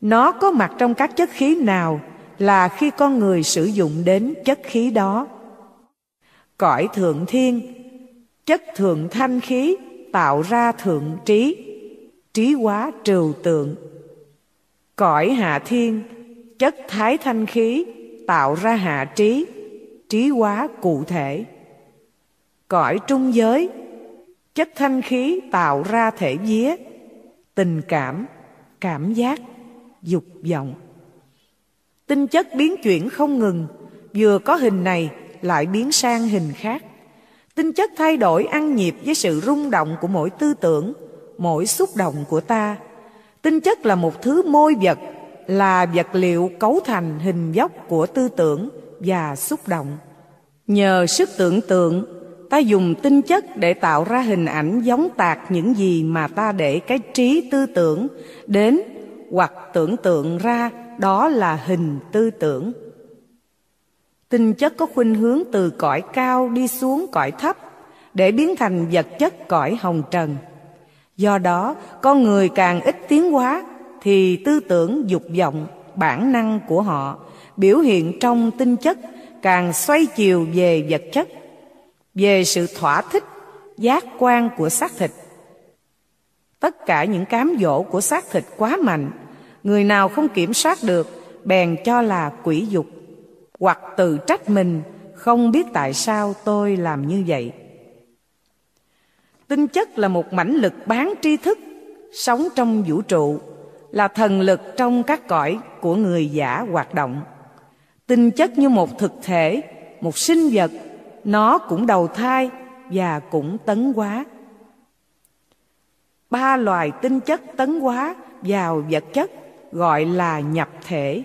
Nó có mặt trong các chất khí nào là khi con người sử dụng đến chất khí đó. Cõi thượng thiên, chất thượng thanh khí tạo ra thượng trí trí quá trừu tượng. Cõi hạ thiên, chất thái thanh khí, tạo ra hạ trí trí quá cụ thể. Cõi trung giới, chất thanh khí tạo ra thể vía, tình cảm cảm giác, dục vọng. Tinh chất biến chuyển không ngừng, vừa có hình này lại biến sang hình khác tinh chất thay đổi ăn nhịp với sự rung động của mỗi tư tưởng, mỗi xúc động của ta. Tinh chất là một thứ môi vật, là vật liệu cấu thành hình dốc của tư tưởng và xúc động. Nhờ sức tưởng tượng, ta dùng tinh chất để tạo ra hình ảnh giống tạc những gì mà ta để cái trí tư tưởng đến hoặc tưởng tượng ra, đó là hình tư tưởng tinh chất có khuynh hướng từ cõi cao đi xuống cõi thấp, để biến thành vật chất cõi hồng trần. Do đó, con người càng ít tiến hóa, thì tư tưởng, dục vọng, bản năng của họ biểu hiện trong tinh chất càng xoay chiều về vật chất, về sự thỏa thích, giác quan của xác thịt. Tất cả những cám dỗ của xác thịt quá mạnh, người nào không kiểm soát được, bèn cho là quỷ dục hoặc tự trách mình, không biết tại sao tôi làm như vậy. Tinh chất là một mãnh lực bán tri thức, sống trong vũ trụ, là thần lực trong các cõi của người giả hoạt động. Tinh chất như một thực thể, một sinh vật, nó cũng đầu thai và cũng tấn hóa. Ba loài tinh chất tấn hóa vào vật chất gọi là nhập thể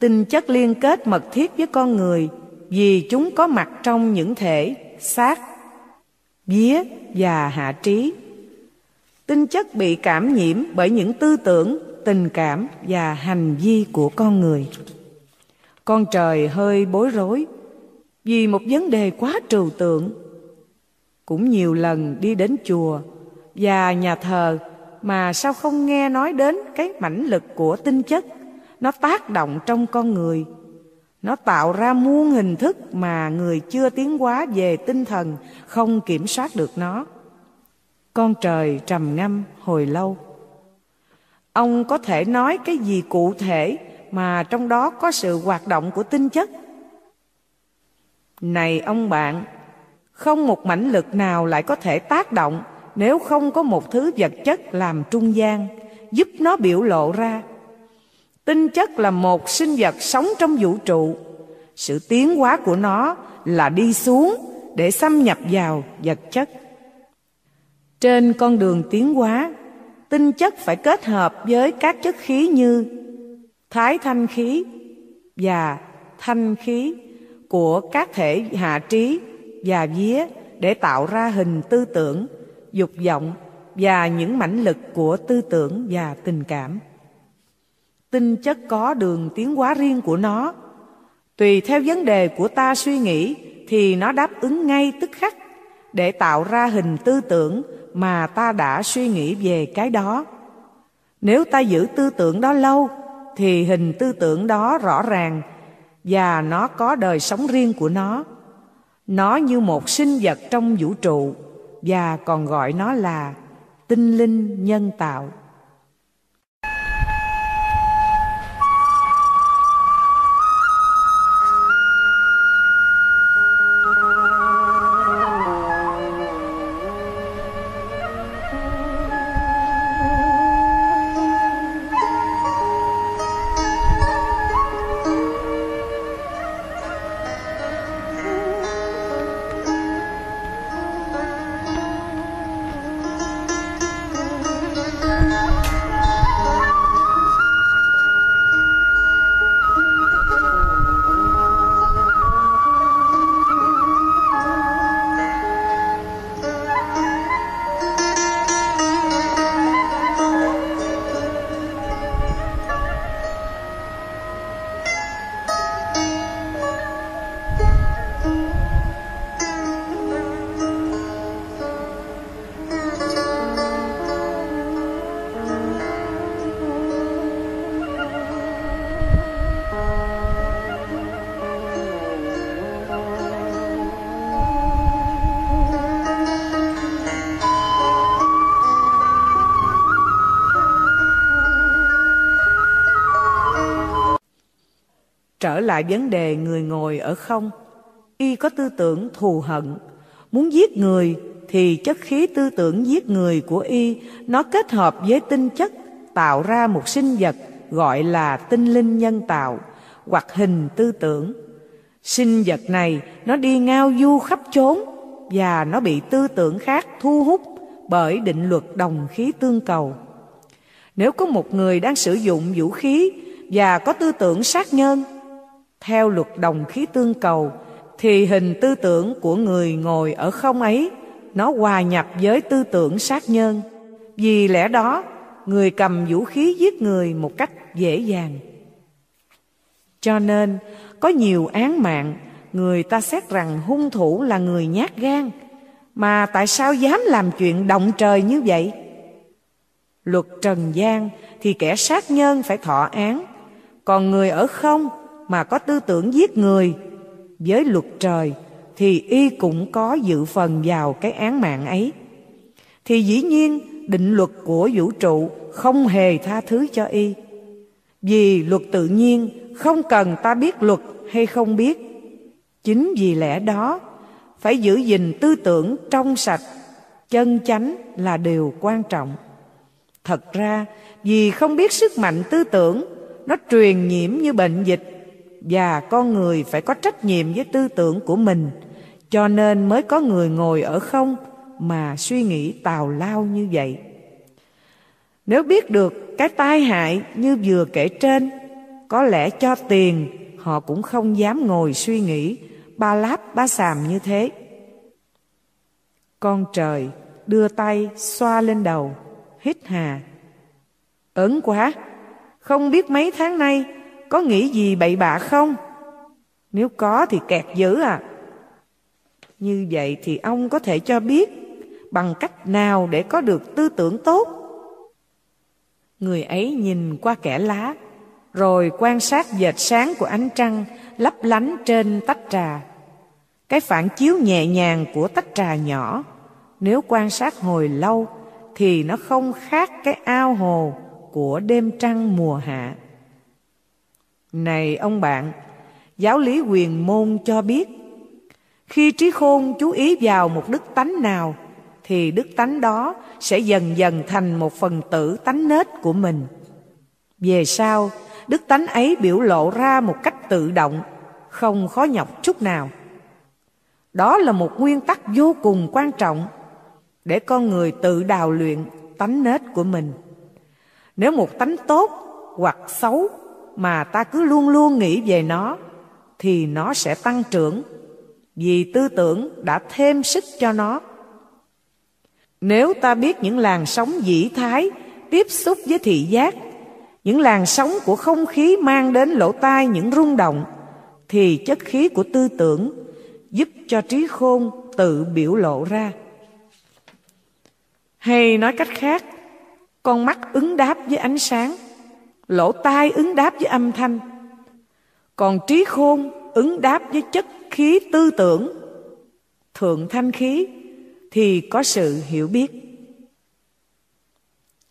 tinh chất liên kết mật thiết với con người, vì chúng có mặt trong những thể, xác, vía và hạ trí. Tinh chất bị cảm nhiễm bởi những tư tưởng, tình cảm và hành vi của con người. Con trời hơi bối rối vì một vấn đề quá trừu tượng. Cũng nhiều lần đi đến chùa và nhà thờ mà sao không nghe nói đến cái mãnh lực của tinh chất nó tác động trong con người. Nó tạo ra muôn hình thức mà người chưa tiến hóa về tinh thần, không kiểm soát được nó. Con trời trầm ngâm hồi lâu. Ông có thể nói cái gì cụ thể mà trong đó có sự hoạt động của tinh chất? Này ông bạn, không một mãnh lực nào lại có thể tác động nếu không có một thứ vật chất làm trung gian, giúp nó biểu lộ ra tinh chất là một sinh vật sống trong vũ trụ. Sự tiến hóa của nó là đi xuống để xâm nhập vào vật chất. Trên con đường tiến hóa, tinh chất phải kết hợp với các chất khí như thái thanh khí và thanh khí của các thể hạ trí và vía để tạo ra hình tư tưởng, dục vọng và những mãnh lực của tư tưởng và tình cảm tinh chất có đường tiến hóa riêng của nó. Tùy theo vấn đề của ta suy nghĩ, thì nó đáp ứng ngay tức khắc để tạo ra hình tư tưởng mà ta đã suy nghĩ về cái đó. Nếu ta giữ tư tưởng đó lâu, thì hình tư tưởng đó rõ ràng và nó có đời sống riêng của nó. Nó như một sinh vật trong vũ trụ và còn gọi nó là tinh linh nhân tạo. Lại vấn đề người ngồi ở không Y có tư tưởng thù hận Muốn giết người thì chất khí tư tưởng giết người của y nó kết hợp với tinh chất tạo ra một sinh vật gọi là tinh linh nhân tạo hoặc hình tư tưởng. Sinh vật này nó đi ngao du khắp chốn và nó bị tư tưởng khác thu hút bởi định luật đồng khí tương cầu. Nếu có một người đang sử dụng vũ khí và có tư tưởng sát nhân, theo luật đồng khí tương cầu, thì hình tư tưởng của người ngồi ở không ấy, nó hòa nhập với tư tưởng sát nhân. Vì lẽ đó, người cầm vũ khí giết người một cách dễ dàng. Cho nên, có nhiều án mạng, người ta xét rằng hung thủ là người nhát gan, mà tại sao dám làm chuyện động trời như vậy? Luật trần gian thì kẻ sát nhân phải thọ án, còn người ở không mà có tư tưởng giết người, với luật trời thì y cũng có dự phần vào cái án mạng ấy. Thì dĩ nhiên định luật của vũ trụ không hề tha thứ cho y. Vì luật tự nhiên không cần ta biết luật hay không biết. Chính vì lẽ đó phải giữ gìn tư tưởng trong sạch, chân chánh là điều quan trọng. Thật ra, vì không biết sức mạnh tư tưởng, nó truyền nhiễm như bệnh dịch và con người phải có trách nhiệm với tư tưởng của mình, cho nên mới có người ngồi ở không mà suy nghĩ tào lao như vậy. Nếu biết được cái tai hại như vừa kể trên, có lẽ cho tiền họ cũng không dám ngồi suy nghĩ ba láp ba xàm như thế. Con trời đưa tay xoa lên đầu, hít hà. Ớn quá, không biết mấy tháng nay có nghĩ gì bậy bạ không? Nếu có thì kẹt dữ à. Như vậy thì ông có thể cho biết bằng cách nào để có được tư tưởng tốt? Người ấy nhìn qua kẻ lá, rồi quan sát dệt sáng của ánh trăng lấp lánh trên tách trà. Cái phản chiếu nhẹ nhàng của tách trà nhỏ, nếu quan sát hồi lâu thì nó không khác cái ao hồ của đêm trăng mùa hạ. Này ông bạn, giáo lý quyền môn cho biết, khi trí khôn chú ý vào một đức tánh nào, thì đức tánh đó sẽ dần dần thành một phần tử tánh nết của mình. Về sau, đức tánh ấy biểu lộ ra một cách tự động, không khó nhọc chút nào. Đó là một nguyên tắc vô cùng quan trọng để con người tự đào luyện tánh nết của mình. Nếu một tánh tốt hoặc xấu mà ta cứ luôn luôn nghĩ về nó thì nó sẽ tăng trưởng vì tư tưởng đã thêm sức cho nó. Nếu ta biết những làn sóng dĩ thái tiếp xúc với thị giác, những làn sóng của không khí mang đến lỗ tai những rung động, thì chất khí của tư tưởng giúp cho trí khôn tự biểu lộ ra. Hay nói cách khác, con mắt ứng đáp với ánh sáng, lỗ tai ứng đáp với âm thanh, còn trí khôn ứng đáp với chất khí tư tưởng, thượng thanh khí thì có sự hiểu biết.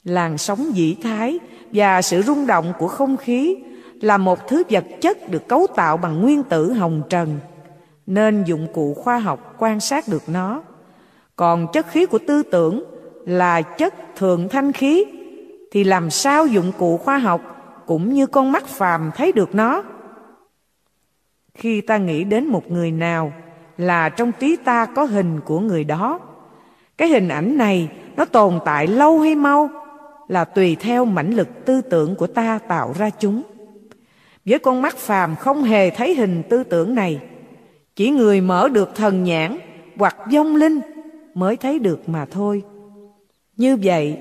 Làn sóng dĩ thái và sự rung động của không khí là một thứ vật chất được cấu tạo bằng nguyên tử hồng trần, nên dụng cụ khoa học quan sát được nó. Còn chất khí của tư tưởng là chất thượng thanh khí, thì làm sao dụng cụ khoa học cũng như con mắt phàm thấy được nó? Khi ta nghĩ đến một người nào là trong trí ta có hình của người đó, cái hình ảnh này nó tồn tại lâu hay mau là tùy theo mãnh lực tư tưởng của ta tạo ra chúng. Với con mắt phàm không hề thấy hình tư tưởng này, chỉ người mở được thần nhãn hoặc vong linh mới thấy được mà thôi. Như vậy,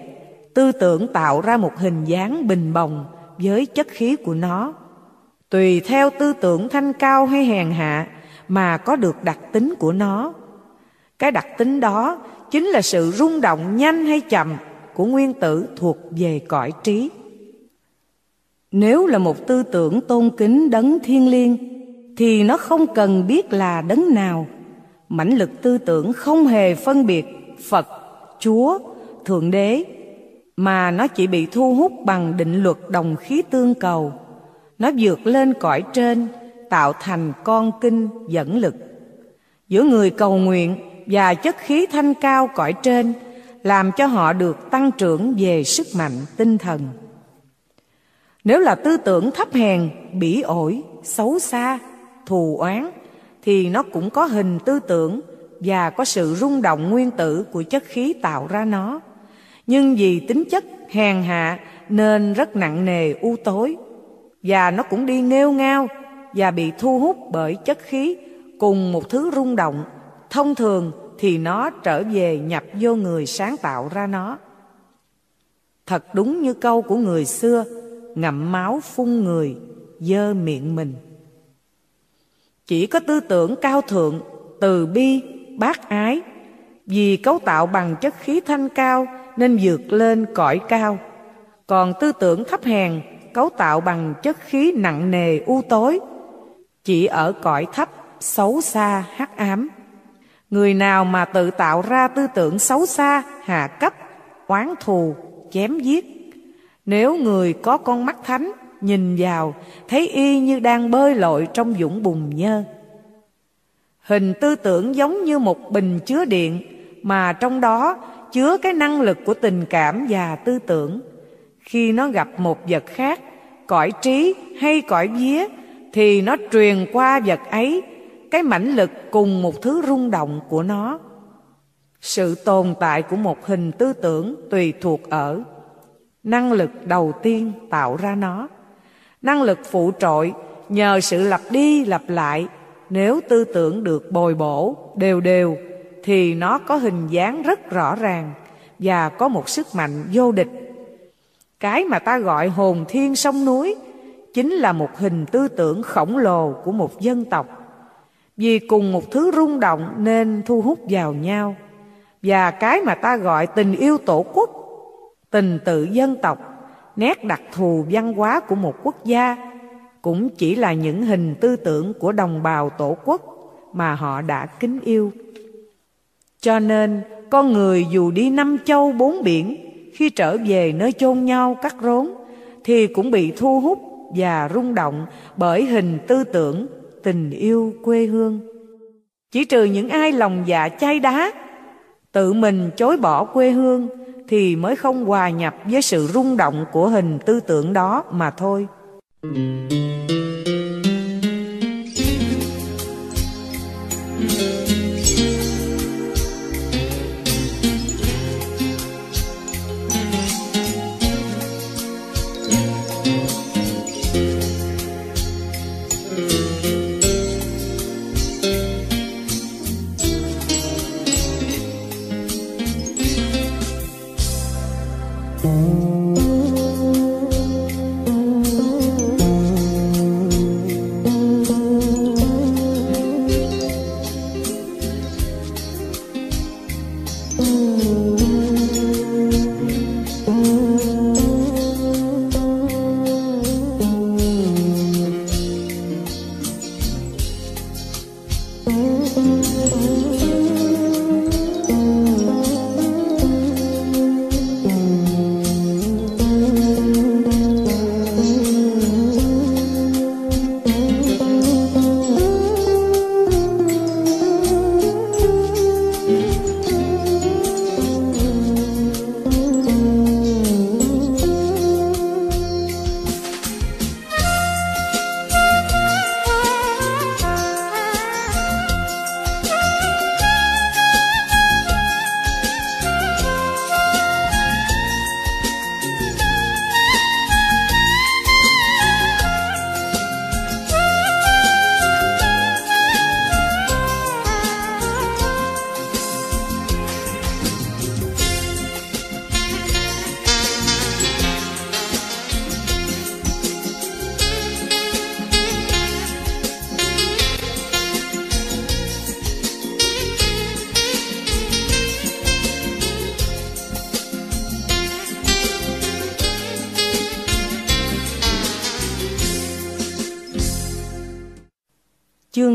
tư tưởng tạo ra một hình dáng bình bồng với chất khí của nó. Tùy theo tư tưởng thanh cao hay hèn hạ mà có được đặc tính của nó. Cái đặc tính đó chính là sự rung động nhanh hay chậm của nguyên tử thuộc về cõi trí. Nếu là một tư tưởng tôn kính đấng thiên liêng thì nó không cần biết là đấng nào. Mãnh lực tư tưởng không hề phân biệt Phật, Chúa, Thượng Đế mà nó chỉ bị thu hút bằng định luật đồng khí tương cầu. Nó vượt lên cõi trên, tạo thành con kinh dẫn lực. Giữa người cầu nguyện và chất khí thanh cao cõi trên làm cho họ được tăng trưởng về sức mạnh tinh thần. Nếu là tư tưởng thấp hèn, bỉ ổi, xấu xa, thù oán thì nó cũng có hình tư tưởng và có sự rung động nguyên tử của chất khí tạo ra nó. Nhưng vì tính chất hèn hạ nên rất nặng nề u tối và nó cũng đi nghêu ngao và bị thu hút bởi chất khí cùng một thứ rung động. Thông thường thì nó trở về nhập vô người sáng tạo ra nó. Thật đúng như câu của người xưa, ngậm máu phun người, dơ miệng mình. Chỉ có tư tưởng cao thượng, từ bi, bác ái, vì cấu tạo bằng chất khí thanh cao nên vượt lên cõi cao. Còn tư tưởng thấp hèn, cấu tạo bằng chất khí nặng nề u tối, chỉ ở cõi thấp, xấu xa, hắc ám. Người nào mà tự tạo ra tư tưởng xấu xa, hạ cấp, oán thù, chém giết. Nếu người có con mắt thánh, nhìn vào, thấy y như đang bơi lội trong dũng bùn nhơ. Hình tư tưởng giống như một bình chứa điện, mà trong đó chứa cái năng lực của tình cảm và tư tưởng. Khi nó gặp một vật khác, cõi trí hay cõi vía, thì nó truyền qua vật ấy cái mãnh lực cùng một thứ rung động của nó sự tồn tại của một hình tư tưởng tùy thuộc ở năng lực đầu tiên tạo ra nó năng lực phụ trội nhờ sự lặp đi lặp lại nếu tư tưởng được bồi bổ đều đều thì nó có hình dáng rất rõ ràng và có một sức mạnh vô địch. Cái mà ta gọi hồn thiên sông núi chính là một hình tư tưởng khổng lồ của một dân tộc. Vì cùng một thứ rung động nên thu hút vào nhau. Và cái mà ta gọi tình yêu tổ quốc, tình tự dân tộc, nét đặc thù văn hóa của một quốc gia cũng chỉ là những hình tư tưởng của đồng bào tổ quốc mà họ đã kính yêu cho nên con người dù đi năm châu bốn biển khi trở về nơi chôn nhau cắt rốn thì cũng bị thu hút và rung động bởi hình tư tưởng tình yêu quê hương. Chỉ trừ những ai lòng dạ chai đá, tự mình chối bỏ quê hương thì mới không hòa nhập với sự rung động của hình tư tưởng đó mà thôi.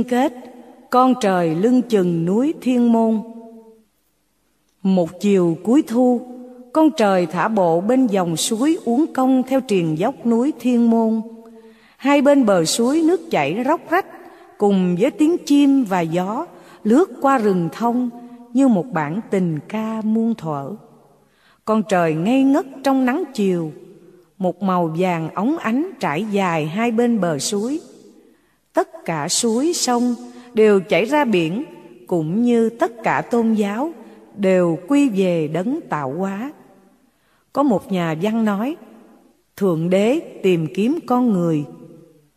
Chương kết Con trời lưng chừng núi Thiên Môn Một chiều cuối thu Con trời thả bộ bên dòng suối uống công theo triền dốc núi Thiên Môn Hai bên bờ suối nước chảy róc rách Cùng với tiếng chim và gió lướt qua rừng thông như một bản tình ca muôn thuở. Con trời ngây ngất trong nắng chiều, một màu vàng óng ánh trải dài hai bên bờ suối. Tất cả suối sông đều chảy ra biển, cũng như tất cả tôn giáo đều quy về đấng tạo hóa. Có một nhà văn nói, Thượng đế tìm kiếm con người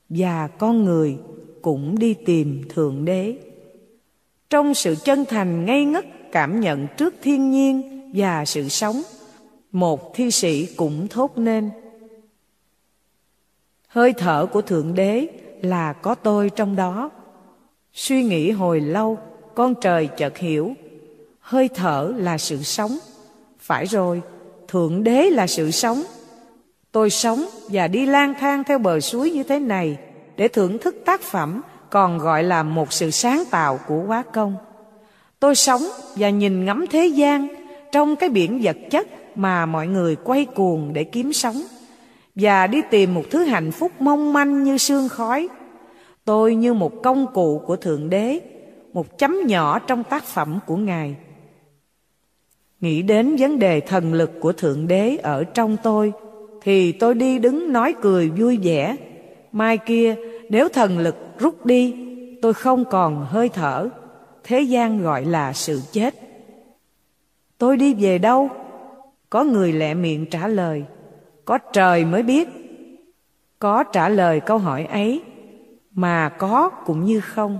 và con người cũng đi tìm Thượng đế. Trong sự chân thành ngây ngất cảm nhận trước thiên nhiên và sự sống, một thi sĩ cũng thốt nên Hơi thở của Thượng Đế là có tôi trong đó. Suy nghĩ hồi lâu, con trời chợt hiểu, hơi thở là sự sống. Phải rồi, Thượng Đế là sự sống. Tôi sống và đi lang thang theo bờ suối như thế này để thưởng thức tác phẩm còn gọi là một sự sáng tạo của quá công. Tôi sống và nhìn ngắm thế gian trong cái biển vật chất mà mọi người quay cuồng để kiếm sống và đi tìm một thứ hạnh phúc mong manh như sương khói. Tôi như một công cụ của Thượng Đế, một chấm nhỏ trong tác phẩm của Ngài. Nghĩ đến vấn đề thần lực của Thượng Đế ở trong tôi, thì tôi đi đứng nói cười vui vẻ. Mai kia, nếu thần lực rút đi, tôi không còn hơi thở. Thế gian gọi là sự chết. Tôi đi về đâu? Có người lẹ miệng trả lời có trời mới biết. Có trả lời câu hỏi ấy, mà có cũng như không.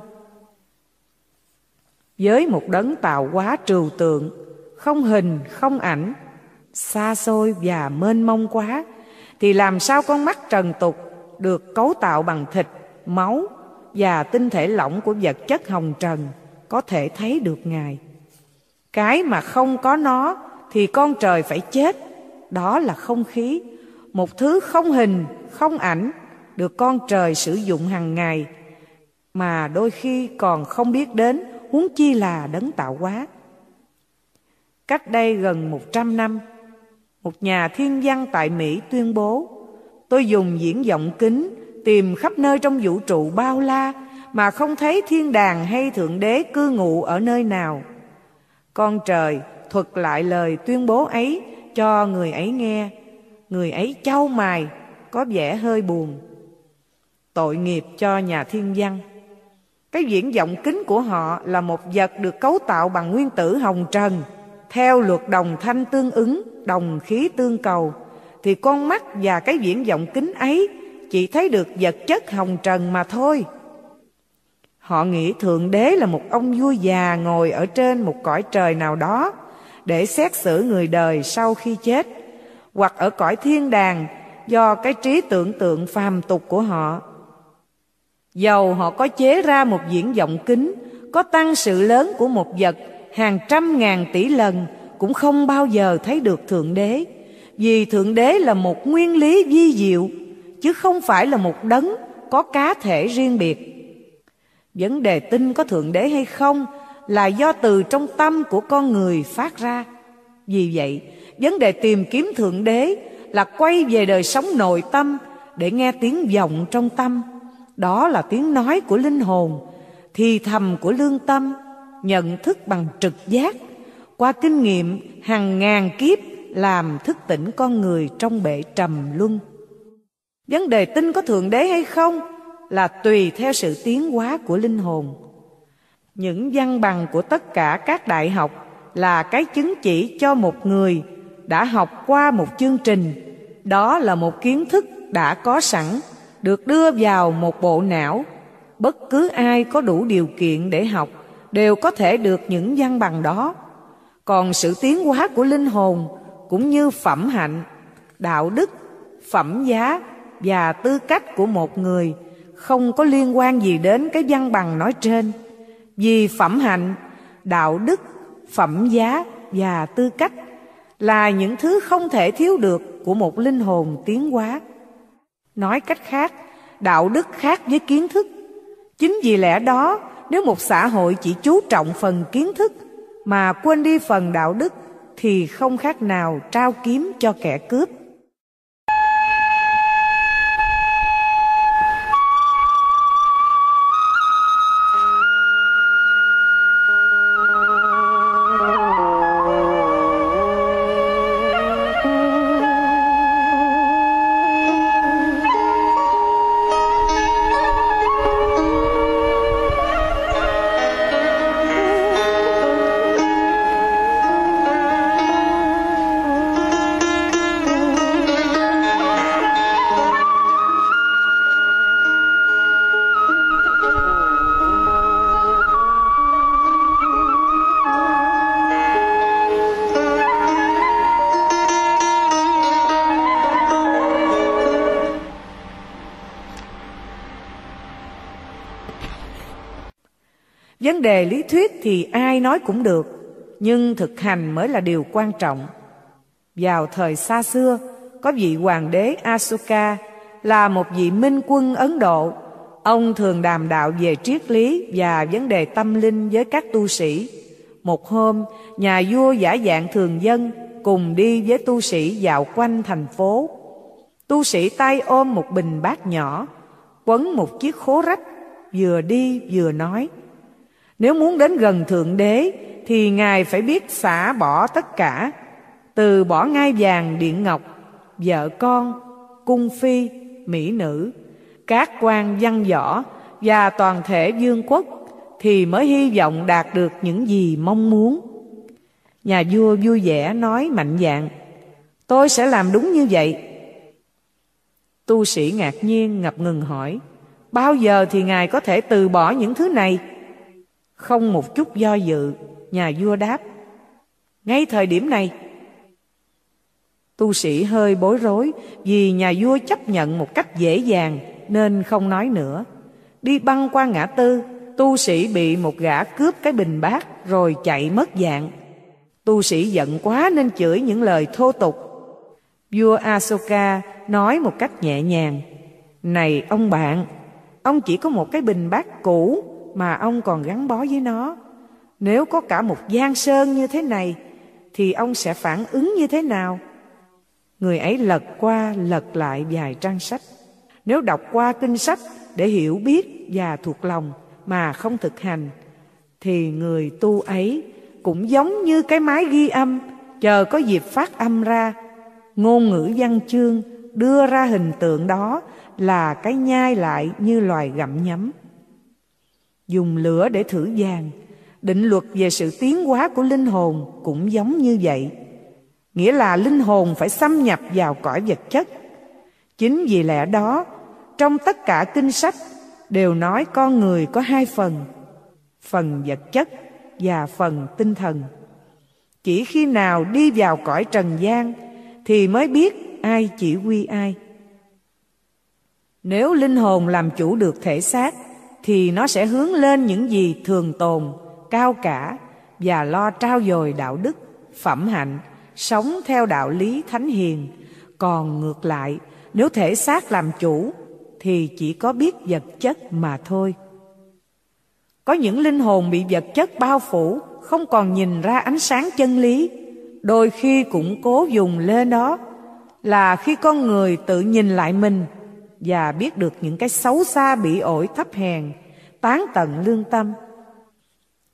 Với một đấng tạo quá trừu tượng, không hình, không ảnh, xa xôi và mênh mông quá, thì làm sao con mắt trần tục được cấu tạo bằng thịt, máu và tinh thể lỏng của vật chất hồng trần có thể thấy được ngài? Cái mà không có nó thì con trời phải chết. Đó là không khí một thứ không hình, không ảnh được con trời sử dụng hàng ngày mà đôi khi còn không biết đến huống chi là đấng tạo hóa. Cách đây gần một trăm năm, một nhà thiên văn tại Mỹ tuyên bố Tôi dùng diễn vọng kính tìm khắp nơi trong vũ trụ bao la mà không thấy thiên đàng hay thượng đế cư ngụ ở nơi nào. Con trời thuật lại lời tuyên bố ấy cho người ấy nghe người ấy châu mài, có vẻ hơi buồn. Tội nghiệp cho nhà thiên văn. Cái viễn vọng kính của họ là một vật được cấu tạo bằng nguyên tử hồng trần. Theo luật đồng thanh tương ứng, đồng khí tương cầu, thì con mắt và cái viễn vọng kính ấy chỉ thấy được vật chất hồng trần mà thôi. Họ nghĩ thượng đế là một ông vua già ngồi ở trên một cõi trời nào đó để xét xử người đời sau khi chết hoặc ở cõi thiên đàng do cái trí tưởng tượng phàm tục của họ. Dầu họ có chế ra một diễn vọng kính, có tăng sự lớn của một vật hàng trăm ngàn tỷ lần cũng không bao giờ thấy được Thượng Đế. Vì Thượng Đế là một nguyên lý vi diệu, chứ không phải là một đấng có cá thể riêng biệt. Vấn đề tin có Thượng Đế hay không là do từ trong tâm của con người phát ra. Vì vậy, vấn đề tìm kiếm thượng đế là quay về đời sống nội tâm để nghe tiếng vọng trong tâm. Đó là tiếng nói của linh hồn, thì thầm của lương tâm, nhận thức bằng trực giác. Qua kinh nghiệm, hàng ngàn kiếp làm thức tỉnh con người trong bể trầm luân. Vấn đề tin có thượng đế hay không là tùy theo sự tiến hóa của linh hồn. Những văn bằng của tất cả các đại học là cái chứng chỉ cho một người đã học qua một chương trình. Đó là một kiến thức đã có sẵn, được đưa vào một bộ não. Bất cứ ai có đủ điều kiện để học đều có thể được những văn bằng đó. Còn sự tiến hóa của linh hồn cũng như phẩm hạnh, đạo đức, phẩm giá và tư cách của một người không có liên quan gì đến cái văn bằng nói trên. Vì phẩm hạnh, đạo đức, phẩm giá và tư cách là những thứ không thể thiếu được của một linh hồn tiến hóa. Nói cách khác, đạo đức khác với kiến thức. Chính vì lẽ đó, nếu một xã hội chỉ chú trọng phần kiến thức mà quên đi phần đạo đức thì không khác nào trao kiếm cho kẻ cướp. Thuyết thì ai nói cũng được, nhưng thực hành mới là điều quan trọng. Vào thời xa xưa, có vị hoàng đế Asuka là một vị minh quân Ấn Độ. Ông thường đàm đạo về triết lý và vấn đề tâm linh với các tu sĩ. Một hôm, nhà vua giả dạng thường dân cùng đi với tu sĩ dạo quanh thành phố. Tu sĩ tay ôm một bình bát nhỏ, quấn một chiếc khố rách, vừa đi vừa nói. Nếu muốn đến gần Thượng Đế thì Ngài phải biết xả bỏ tất cả, từ bỏ ngai vàng điện ngọc, vợ con, cung phi, mỹ nữ, các quan văn võ và toàn thể vương quốc thì mới hy vọng đạt được những gì mong muốn. Nhà vua vui vẻ nói mạnh dạn, tôi sẽ làm đúng như vậy. Tu sĩ ngạc nhiên ngập ngừng hỏi, bao giờ thì Ngài có thể từ bỏ những thứ này? Không một chút do dự, nhà vua đáp, ngay thời điểm này. Tu sĩ hơi bối rối vì nhà vua chấp nhận một cách dễ dàng nên không nói nữa. Đi băng qua ngã tư, tu sĩ bị một gã cướp cái bình bát rồi chạy mất dạng. Tu sĩ giận quá nên chửi những lời thô tục. Vua Asoka nói một cách nhẹ nhàng, Này ông bạn, ông chỉ có một cái bình bát cũ mà ông còn gắn bó với nó. Nếu có cả một giang sơn như thế này, thì ông sẽ phản ứng như thế nào? Người ấy lật qua lật lại vài trang sách. Nếu đọc qua kinh sách để hiểu biết và thuộc lòng mà không thực hành, thì người tu ấy cũng giống như cái máy ghi âm, chờ có dịp phát âm ra. Ngôn ngữ văn chương đưa ra hình tượng đó là cái nhai lại như loài gặm nhấm. Dùng lửa để thử vàng, định luật về sự tiến hóa của linh hồn cũng giống như vậy. Nghĩa là linh hồn phải xâm nhập vào cõi vật chất. Chính vì lẽ đó, trong tất cả kinh sách đều nói con người có hai phần, phần vật chất và phần tinh thần. Chỉ khi nào đi vào cõi trần gian thì mới biết ai chỉ huy ai. Nếu linh hồn làm chủ được thể xác thì nó sẽ hướng lên những gì thường tồn, cao cả và lo trao dồi đạo đức, phẩm hạnh, sống theo đạo lý thánh hiền. Còn ngược lại, nếu thể xác làm chủ thì chỉ có biết vật chất mà thôi. Có những linh hồn bị vật chất bao phủ, không còn nhìn ra ánh sáng chân lý, đôi khi cũng cố dùng lên đó là khi con người tự nhìn lại mình và biết được những cái xấu xa bị ổi thấp hèn, tán tận lương tâm.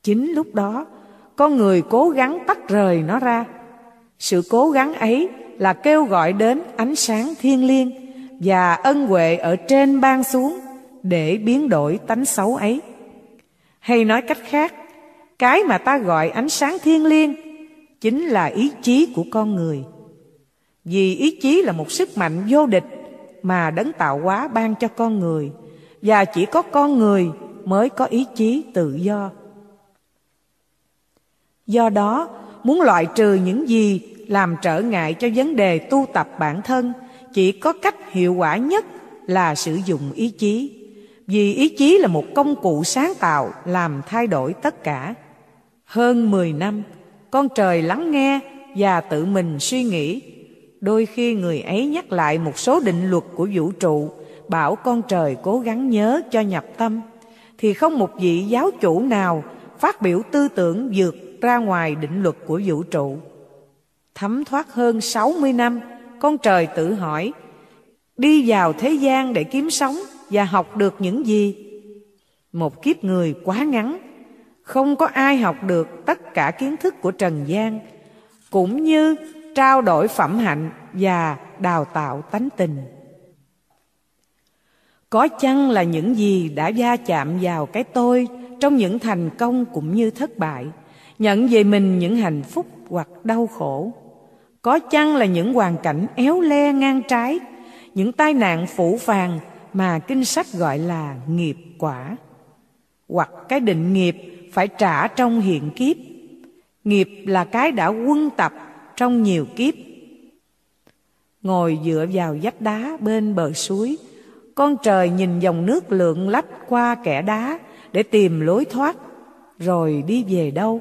Chính lúc đó, con người cố gắng tách rời nó ra. Sự cố gắng ấy là kêu gọi đến ánh sáng thiên liêng và ân huệ ở trên ban xuống để biến đổi tánh xấu ấy. Hay nói cách khác, cái mà ta gọi ánh sáng thiên liêng chính là ý chí của con người. Vì ý chí là một sức mạnh vô địch mà đấng tạo hóa ban cho con người và chỉ có con người mới có ý chí tự do. Do đó, muốn loại trừ những gì làm trở ngại cho vấn đề tu tập bản thân chỉ có cách hiệu quả nhất là sử dụng ý chí. Vì ý chí là một công cụ sáng tạo làm thay đổi tất cả. Hơn 10 năm, con trời lắng nghe và tự mình suy nghĩ. Đôi khi người ấy nhắc lại một số định luật của vũ trụ, bảo con trời cố gắng nhớ cho nhập tâm, thì không một vị giáo chủ nào phát biểu tư tưởng vượt ra ngoài định luật của vũ trụ. Thấm thoát hơn 60 năm, con trời tự hỏi, đi vào thế gian để kiếm sống và học được những gì? Một kiếp người quá ngắn, không có ai học được tất cả kiến thức của trần gian, cũng như trao đổi phẩm hạnh và đào tạo tánh tình. Có chăng là những gì đã va chạm vào cái tôi trong những thành công cũng như thất bại, nhận về mình những hạnh phúc hoặc đau khổ? Có chăng là những hoàn cảnh éo le ngang trái, những tai nạn phủ phàng mà kinh sách gọi là nghiệp quả? Hoặc cái định nghiệp phải trả trong hiện kiếp. Nghiệp là cái đã quân tập trong nhiều kiếp. Ngồi dựa vào vách đá bên bờ suối, con trời nhìn dòng nước lượn lách qua kẻ đá để tìm lối thoát. rồi đi về đâu?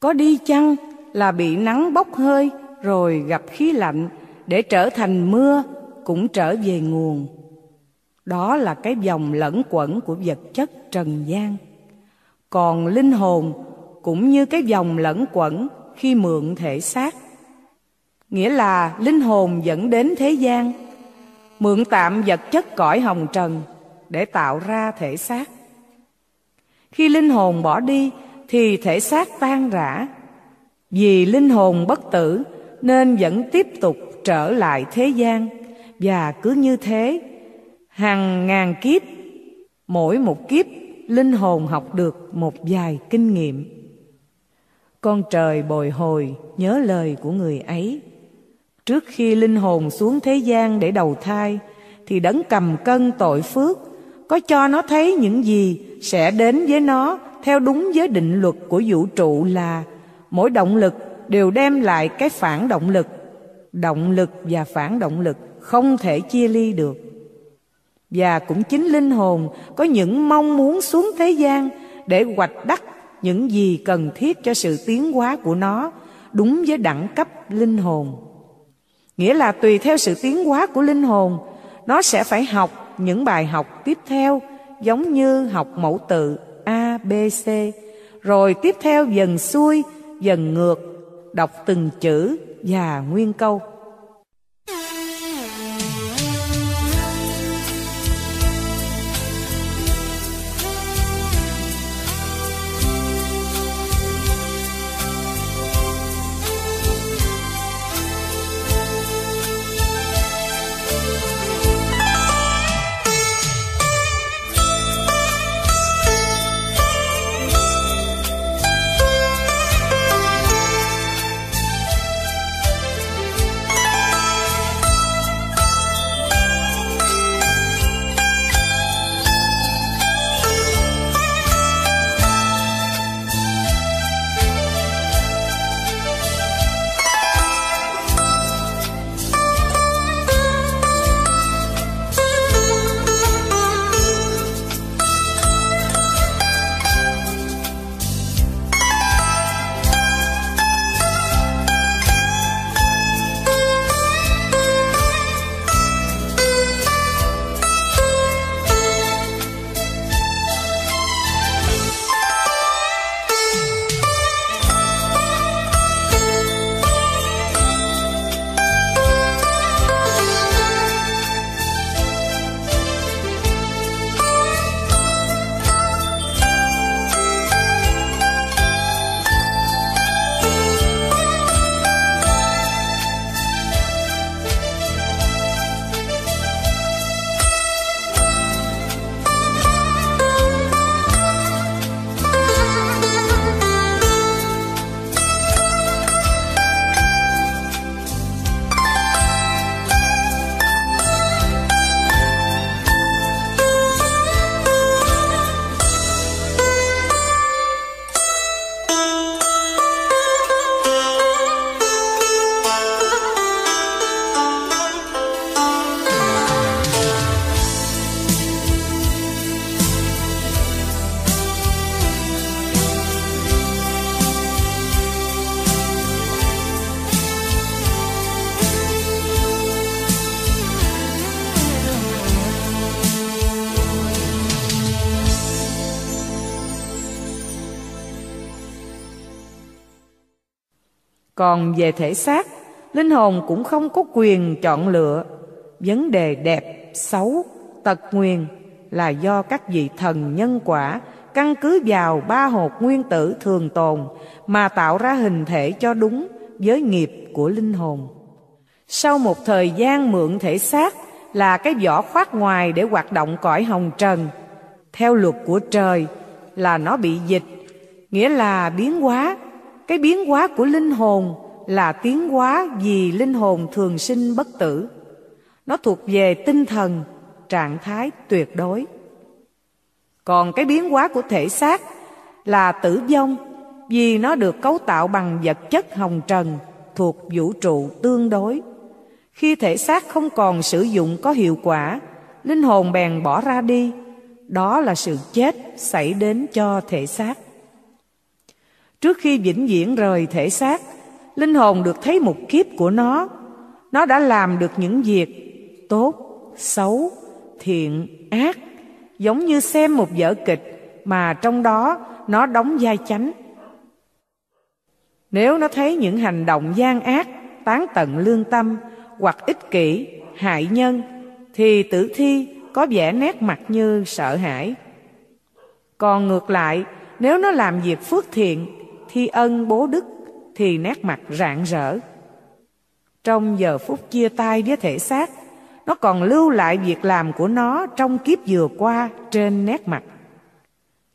Có đi chăng là bị nắng bốc hơi rồi gặp khí lạnh để trở thành mưa cũng trở về nguồn. Đó là cái dòng lẫn quẩn của vật chất trần gian. Còn linh hồn cũng như cái dòng lẫn quẩn khi mượn thể xác. Nghĩa là linh hồn dẫn đến thế gian, mượn tạm vật chất cõi hồng trần để tạo ra thể xác. Khi linh hồn bỏ đi thì thể xác tan rã. Vì linh hồn bất tử nên vẫn tiếp tục trở lại thế gian và cứ như thế hàng ngàn kiếp mỗi một kiếp linh hồn học được một vài kinh nghiệm con trời bồi hồi, nhớ lời của người ấy. Trước khi linh hồn xuống thế gian để đầu thai, thì đấng cầm cân tội phước, có cho nó thấy những gì sẽ đến với nó theo đúng với định luật của vũ trụ là mỗi động lực đều đem lại cái phản động lực. Động lực và phản động lực không thể chia ly được. Và cũng chính linh hồn có những mong muốn xuống thế gian để hoạch đắc những gì cần thiết cho sự tiến hóa của nó, đúng với đẳng cấp linh hồn. Nghĩa là tùy theo sự tiến hóa của linh hồn, nó sẽ phải học những bài học tiếp theo, giống như học mẫu tự a, b, c, rồi tiếp theo dần xuôi, dần ngược, đọc từng chữ và nguyên câu. Còn về thể xác, linh hồn cũng không có quyền chọn lựa. Vấn đề đẹp, xấu, tật nguyền là do các vị thần nhân quả căn cứ vào ba hột nguyên tử thường tồn mà tạo ra hình thể cho đúng với nghiệp của linh hồn. Sau một thời gian mượn thể xác là cái vỏ khoác ngoài để hoạt động cõi hồng trần, theo luật của trời là nó bị dịch, nghĩa là biến hóa cái biến hóa của linh hồn là tiến hóa vì linh hồn thường sinh bất tử. Nó thuộc về tinh thần, trạng thái tuyệt đối. Còn cái biến hóa của thể xác là tử vong vì nó được cấu tạo bằng vật chất hồng trần thuộc vũ trụ tương đối. Khi thể xác không còn sử dụng có hiệu quả, linh hồn bèn bỏ ra đi. đó là sự chết xảy đến cho thể xác trước khi vĩnh viễn rời thể xác, linh hồn được thấy một kiếp của nó. Nó đã làm được những việc tốt, xấu, thiện, ác, giống như xem một vở kịch mà trong đó nó đóng vai chánh. Nếu nó thấy những hành động gian ác, tán tận lương tâm hoặc ích kỷ, hại nhân, thì tử thi có vẻ nét mặt như sợ hãi. Còn ngược lại, nếu nó làm việc phước thiện thi ân bố đức, thì nét mặt rạng rỡ. Trong giờ phút chia tay với thể xác, nó còn lưu lại việc làm của nó trong kiếp vừa qua trên nét mặt.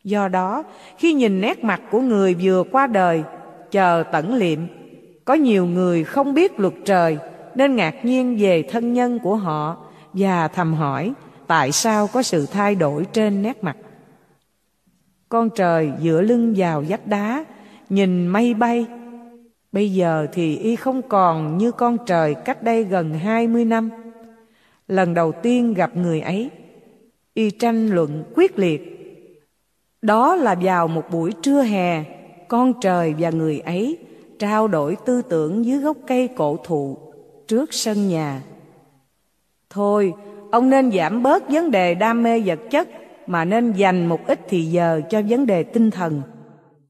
Do đó, khi nhìn nét mặt của người vừa qua đời, chờ tẩn liệm, có nhiều người không biết luật trời, nên ngạc nhiên về thân nhân của họ và thầm hỏi tại sao có sự thay đổi trên nét mặt. Con trời dựa lưng vào vách đá nhìn mây bay. Bây giờ thì y không còn như con trời cách đây gần hai mươi năm. Lần đầu tiên gặp người ấy, y tranh luận quyết liệt. Đó là vào một buổi trưa hè, con trời và người ấy trao đổi tư tưởng dưới gốc cây cổ thụ trước sân nhà. Thôi, ông nên giảm bớt vấn đề đam mê vật chất mà nên dành một ít thì giờ cho vấn đề tinh thần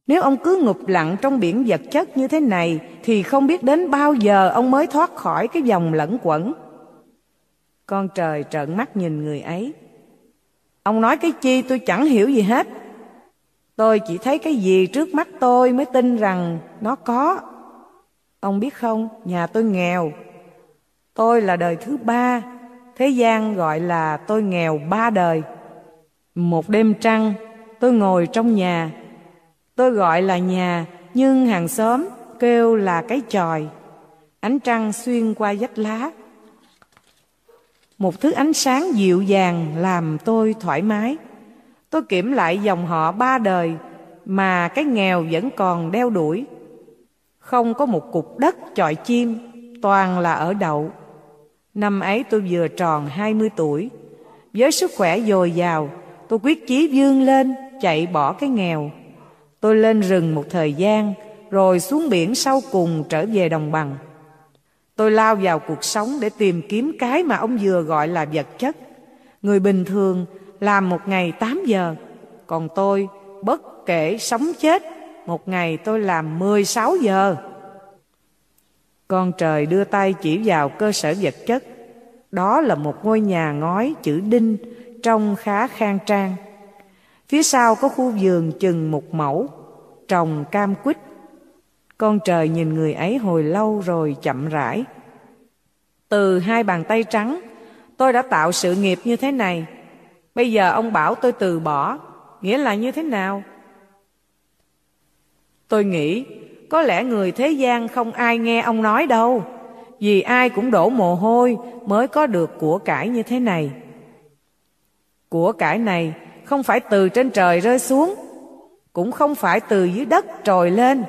nếu ông cứ ngụp lặng trong biển vật chất như thế này, thì không biết đến bao giờ ông mới thoát khỏi cái dòng lẫn quẩn. Con trời trợn mắt nhìn người ấy. Ông nói cái chi tôi chẳng hiểu gì hết. Tôi chỉ thấy cái gì trước mắt tôi mới tin rằng nó có. Ông biết không? Nhà tôi nghèo. Tôi là đời thứ ba. Thế gian gọi là tôi nghèo ba đời. Một đêm trăng, tôi ngồi trong nhà tôi gọi là nhà, nhưng hàng xóm kêu là cái chòi. Ánh trăng xuyên qua vách lá. Một thứ ánh sáng dịu dàng làm tôi thoải mái. Tôi kiểm lại dòng họ ba đời mà cái nghèo vẫn còn đeo đuổi. Không có một cục đất chọi chim, toàn là ở đậu. Năm ấy tôi vừa tròn hai mươi tuổi. Với sức khỏe dồi dào, tôi quyết chí vươn lên chạy bỏ cái nghèo tôi lên rừng một thời gian, rồi xuống biển sau cùng trở về đồng bằng. Tôi lao vào cuộc sống để tìm kiếm cái mà ông vừa gọi là vật chất. Người bình thường làm một ngày 8 giờ, còn tôi bất kể sống chết, một ngày tôi làm 16 giờ. Con trời đưa tay chỉ vào cơ sở vật chất. Đó là một ngôi nhà ngói chữ đinh trông khá khang trang. Phía sau có khu vườn chừng một mẫu trồng cam quýt. Con trời nhìn người ấy hồi lâu rồi chậm rãi. Từ hai bàn tay trắng, tôi đã tạo sự nghiệp như thế này. Bây giờ ông bảo tôi từ bỏ, nghĩa là như thế nào? Tôi nghĩ, có lẽ người thế gian không ai nghe ông nói đâu, vì ai cũng đổ mồ hôi mới có được của cải như thế này. Của cải này không phải từ trên trời rơi xuống cũng không phải từ dưới đất trồi lên,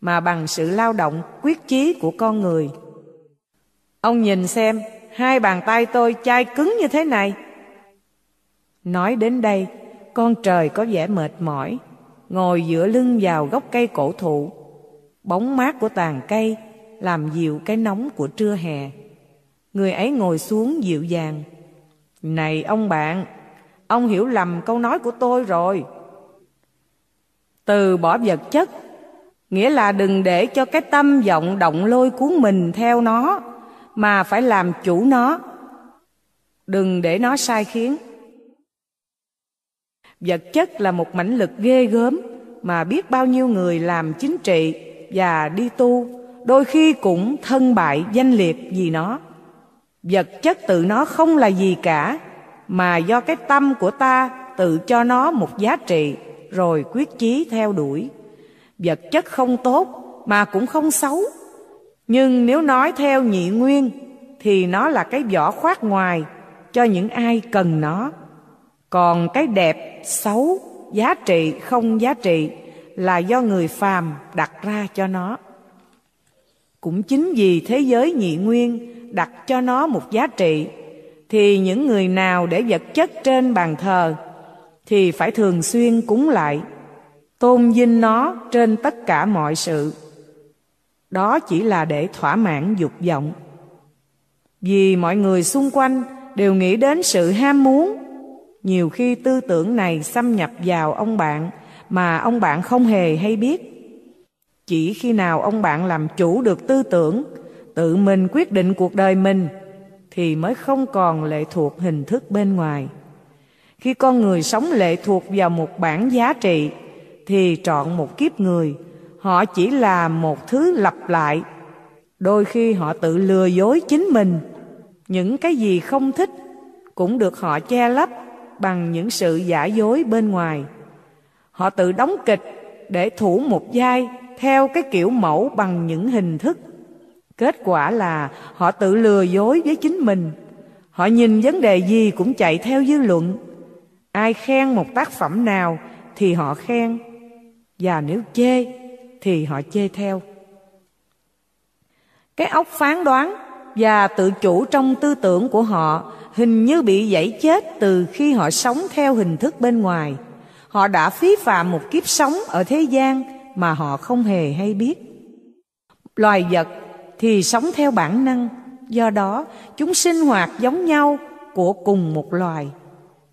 mà bằng sự lao động quyết chí của con người. Ông nhìn xem, hai bàn tay tôi chai cứng như thế này. Nói đến đây, con trời có vẻ mệt mỏi, ngồi dựa lưng vào gốc cây cổ thụ. Bóng mát của tàn cây làm dịu cái nóng của trưa hè. Người ấy ngồi xuống dịu dàng. Này ông bạn, ông hiểu lầm câu nói của tôi rồi từ bỏ vật chất. Nghĩa là đừng để cho cái tâm vọng động lôi cuốn mình theo nó, mà phải làm chủ nó. Đừng để nó sai khiến. Vật chất là một mãnh lực ghê gớm mà biết bao nhiêu người làm chính trị và đi tu, đôi khi cũng thân bại danh liệt vì nó. Vật chất tự nó không là gì cả, mà do cái tâm của ta tự cho nó một giá trị rồi quyết chí theo đuổi. Vật chất không tốt mà cũng không xấu. Nhưng nếu nói theo nhị nguyên thì nó là cái vỏ khoác ngoài cho những ai cần nó. Còn cái đẹp, xấu, giá trị, không giá trị là do người phàm đặt ra cho nó. Cũng chính vì thế giới nhị nguyên đặt cho nó một giá trị, thì những người nào để vật chất trên bàn thờ thì phải thường xuyên cúng lại, tôn vinh nó trên tất cả mọi sự. Đó chỉ là để thỏa mãn dục vọng. Vì mọi người xung quanh đều nghĩ đến sự ham muốn, nhiều khi tư tưởng này xâm nhập vào ông bạn mà ông bạn không hề hay biết. Chỉ khi nào ông bạn làm chủ được tư tưởng, tự mình quyết định cuộc đời mình, thì mới không còn lệ thuộc hình thức bên ngoài khi con người sống lệ thuộc vào một bản giá trị, thì trọn một kiếp người, họ chỉ là một thứ lặp lại. Đôi khi họ tự lừa dối chính mình. Những cái gì không thích cũng được họ che lấp bằng những sự giả dối bên ngoài. Họ tự đóng kịch để thủ một vai theo cái kiểu mẫu bằng những hình thức. Kết quả là họ tự lừa dối với chính mình. Họ nhìn vấn đề gì cũng chạy theo dư luận ai khen một tác phẩm nào thì họ khen. Và nếu chê thì họ chê theo. Cái óc phán đoán và tự chủ trong tư tưởng của họ hình như bị dãy chết từ khi họ sống theo hình thức bên ngoài. Họ đã phí phạm một kiếp sống ở thế gian mà họ không hề hay biết. Loài vật thì sống theo bản năng, do đó chúng sinh hoạt giống nhau của cùng một loài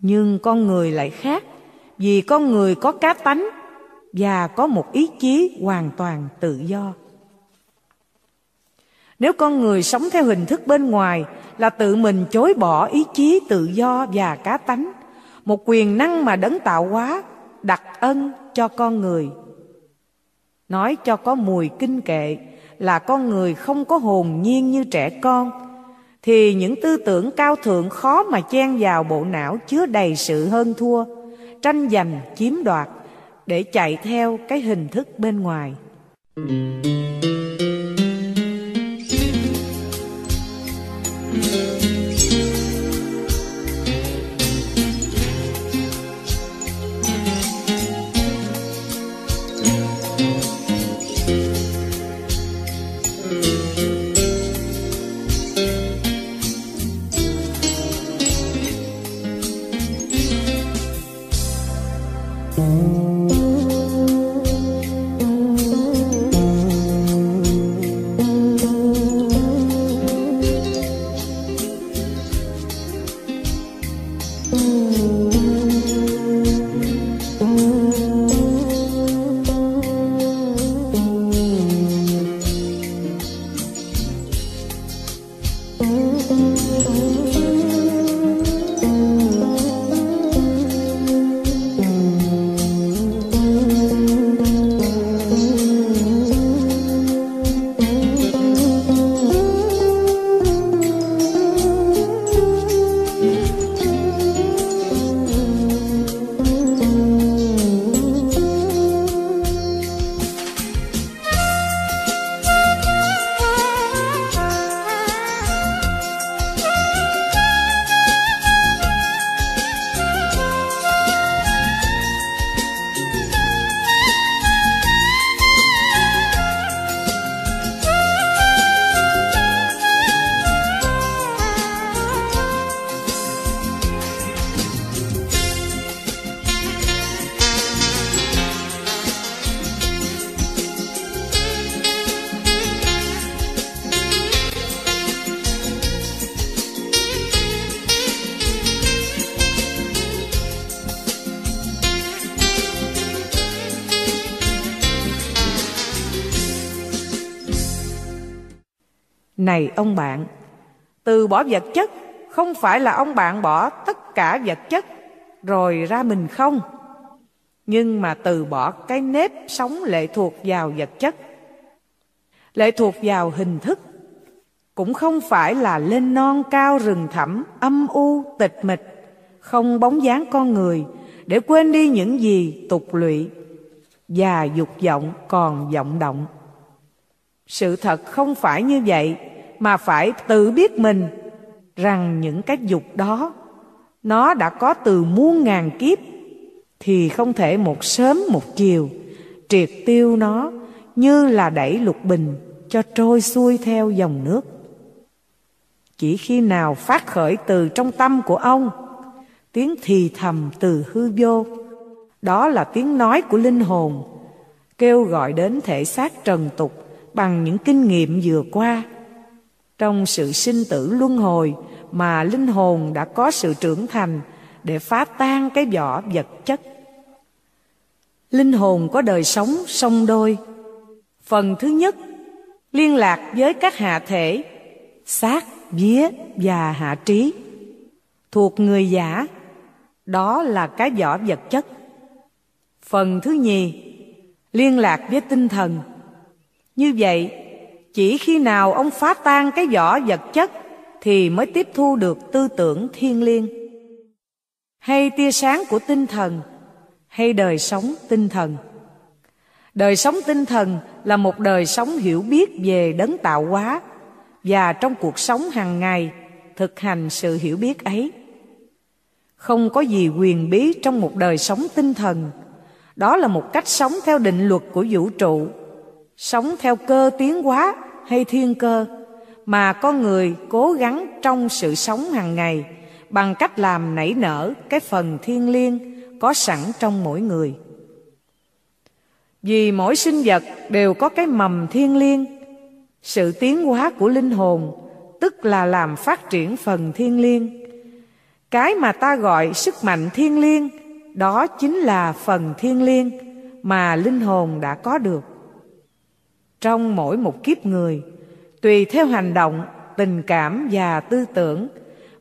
nhưng con người lại khác, vì con người có cá tánh và có một ý chí hoàn toàn tự do. Nếu con người sống theo hình thức bên ngoài là tự mình chối bỏ ý chí tự do và cá tánh, một quyền năng mà đấng tạo hóa đặt ân cho con người. Nói cho có mùi kinh kệ là con người không có hồn nhiên như trẻ con thì những tư tưởng cao thượng khó mà chen vào bộ não chứa đầy sự hơn thua, tranh giành, chiếm đoạt để chạy theo cái hình thức bên ngoài. Này ông bạn, từ bỏ vật chất không phải là ông bạn bỏ tất cả vật chất rồi ra mình không. Nhưng mà từ bỏ cái nếp sống lệ thuộc vào vật chất. Lệ thuộc vào hình thức cũng không phải là lên non cao rừng thẳm âm u tịch mịch không bóng dáng con người để quên đi những gì tục lụy và dục vọng còn vọng động sự thật không phải như vậy mà phải tự biết mình rằng những cái dục đó nó đã có từ muôn ngàn kiếp thì không thể một sớm một chiều triệt tiêu nó như là đẩy lục bình cho trôi xuôi theo dòng nước chỉ khi nào phát khởi từ trong tâm của ông tiếng thì thầm từ hư vô. Đó là tiếng nói của linh hồn, kêu gọi đến thể xác trần tục bằng những kinh nghiệm vừa qua. Trong sự sinh tử luân hồi mà linh hồn đã có sự trưởng thành để phá tan cái vỏ vật chất. Linh hồn có đời sống song đôi. Phần thứ nhất, liên lạc với các hạ thể, xác, vía và hạ trí, thuộc người giả, đó là cái vỏ vật chất. Phần thứ nhì, liên lạc với tinh thần. Như vậy, chỉ khi nào ông phá tan cái vỏ vật chất thì mới tiếp thu được tư tưởng thiên liêng. Hay tia sáng của tinh thần, hay đời sống tinh thần. Đời sống tinh thần là một đời sống hiểu biết về đấng tạo hóa và trong cuộc sống hàng ngày thực hành sự hiểu biết ấy. Không có gì quyền bí trong một đời sống tinh thần. Đó là một cách sống theo định luật của vũ trụ, sống theo cơ tiến hóa hay thiên cơ mà con người cố gắng trong sự sống hàng ngày bằng cách làm nảy nở cái phần thiên liêng có sẵn trong mỗi người. Vì mỗi sinh vật đều có cái mầm thiên liêng, sự tiến hóa của linh hồn tức là làm phát triển phần thiên liêng. Cái mà ta gọi sức mạnh thiên liêng đó chính là phần thiên liêng mà linh hồn đã có được. Trong mỗi một kiếp người, tùy theo hành động, tình cảm và tư tưởng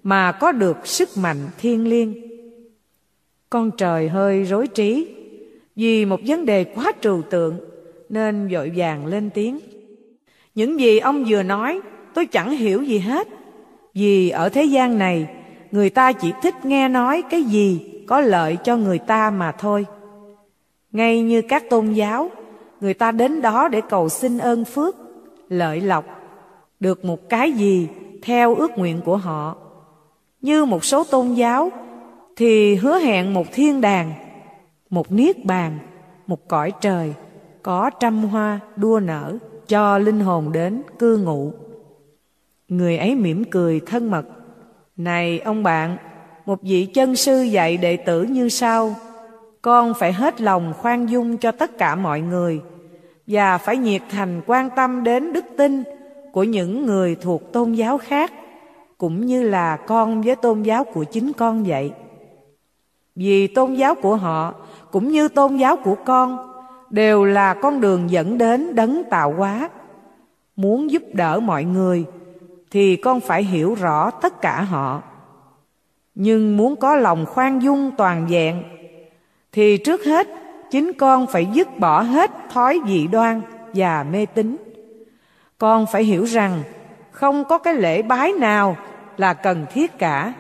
mà có được sức mạnh thiên liêng. Con trời hơi rối trí vì một vấn đề quá trừu tượng nên vội vàng lên tiếng. Những gì ông vừa nói tôi chẳng hiểu gì hết vì ở thế gian này người ta chỉ thích nghe nói cái gì có lợi cho người ta mà thôi. Ngay như các tôn giáo, người ta đến đó để cầu xin ơn phước, lợi lộc, được một cái gì theo ước nguyện của họ như một số tôn giáo thì hứa hẹn một thiên đàng, một niết bàn, một cõi trời có trăm hoa đua nở cho linh hồn đến cư ngụ. Người ấy mỉm cười thân mật. Này ông bạn, một vị chân sư dạy đệ tử như sau. Con phải hết lòng khoan dung cho tất cả mọi người và phải nhiệt thành quan tâm đến đức tin của những người thuộc tôn giáo khác, cũng như là con với tôn giáo của chính con vậy. Vì tôn giáo của họ cũng như tôn giáo của con đều là con đường dẫn đến đấng tạo hóa. Muốn giúp đỡ mọi người thì con phải hiểu rõ tất cả họ. Nhưng muốn có lòng khoan dung toàn vẹn thì trước hết chính con phải dứt bỏ hết thói dị đoan và mê tín. Con phải hiểu rằng không có cái lễ bái nào là cần thiết cả.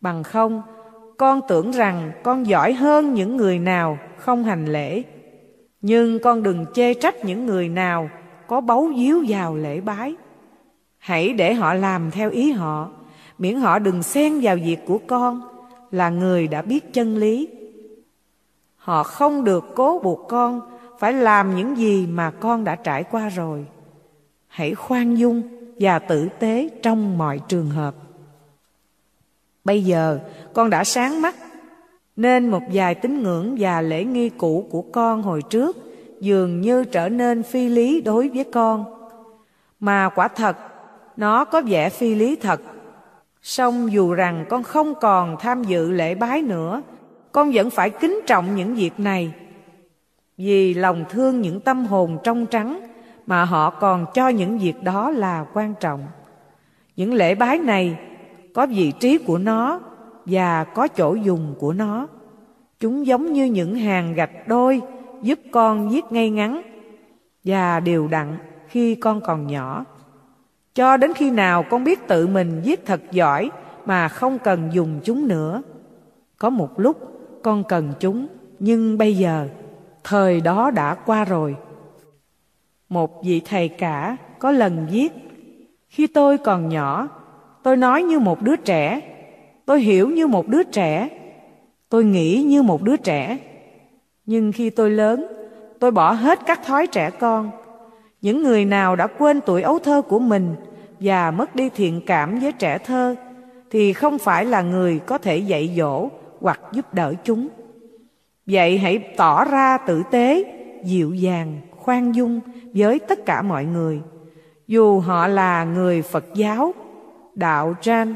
Bằng không, con tưởng rằng con giỏi hơn những người nào không hành lễ. Nhưng con đừng chê trách những người nào có bấu víu vào lễ bái. Hãy để họ làm theo ý họ, miễn họ đừng xen vào việc của con là người đã biết chân lý họ không được cố buộc con phải làm những gì mà con đã trải qua rồi hãy khoan dung và tử tế trong mọi trường hợp. Bây giờ con đã sáng mắt nên một vài tín ngưỡng và lễ nghi cũ của con hồi trước dường như trở nên phi lý đối với con. Mà quả thật, nó có vẻ phi lý thật. Song dù rằng con không còn tham dự lễ bái nữa, con vẫn phải kính trọng những việc này. Vì lòng thương những tâm hồn trong trắng mà họ còn cho những việc đó là quan trọng. Những lễ bái này có vị trí của nó và có chỗ dùng của nó. Chúng giống như những hàng gạch đôi giúp con viết ngay ngắn và đều đặn khi con còn nhỏ. Cho đến khi nào con biết tự mình viết thật giỏi mà không cần dùng chúng nữa. Có một lúc con cần chúng, nhưng bây giờ thời đó đã qua rồi. Một vị thầy cả có lần viết Khi tôi còn nhỏ Tôi nói như một đứa trẻ Tôi hiểu như một đứa trẻ Tôi nghĩ như một đứa trẻ Nhưng khi tôi lớn Tôi bỏ hết các thói trẻ con Những người nào đã quên tuổi ấu thơ của mình Và mất đi thiện cảm với trẻ thơ thì không phải là người có thể dạy dỗ hoặc giúp đỡ chúng. Vậy hãy tỏ ra tử tế, dịu dàng, khoan dung với tất cả mọi người, dù họ là người Phật giáo, Đạo tranh,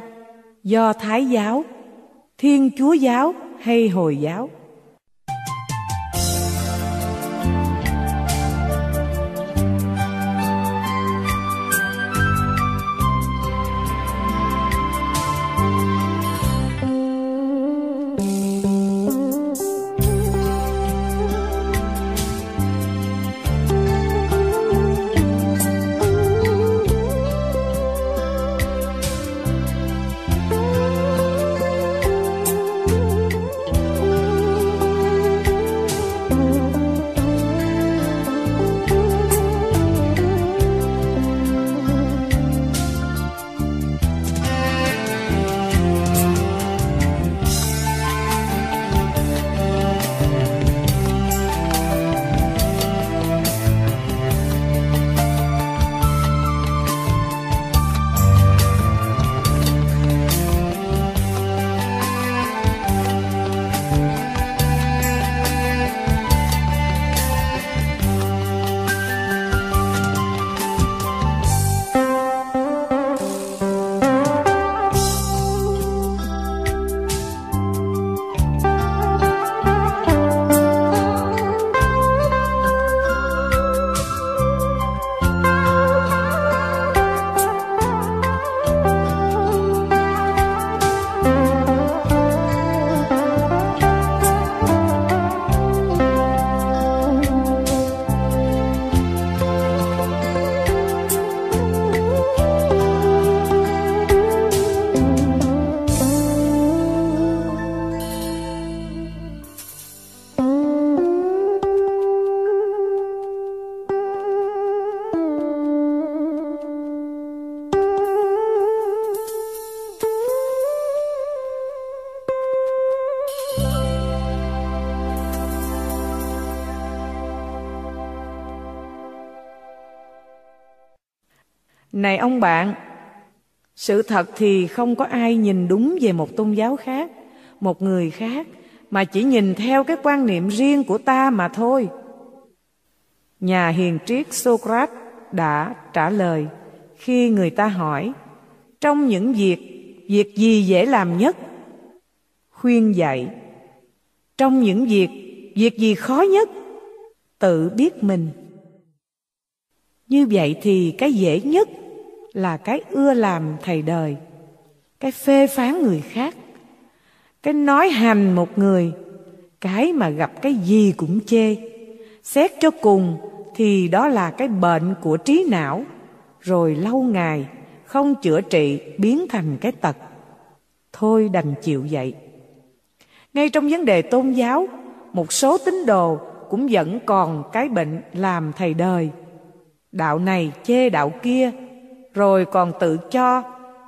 Do Thái giáo, Thiên Chúa giáo hay Hồi giáo. Này ông bạn, sự thật thì không có ai nhìn đúng về một tôn giáo khác, một người khác, mà chỉ nhìn theo cái quan niệm riêng của ta mà thôi. Nhà hiền triết Socrates đã trả lời khi người ta hỏi trong những việc, việc gì dễ làm nhất? Khuyên dạy trong những việc, việc gì khó nhất? Tự biết mình. Như vậy thì cái dễ nhất là cái ưa làm thầy đời, cái phê phán người khác, cái nói hành một người, cái mà gặp cái gì cũng chê. Xét cho cùng thì đó là cái bệnh của trí não, rồi lâu ngày không chữa trị biến thành cái tật. Thôi đành chịu vậy. Ngay trong vấn đề tôn giáo, một số tín đồ cũng vẫn còn cái bệnh làm thầy đời. Đạo này chê đạo kia rồi còn tự cho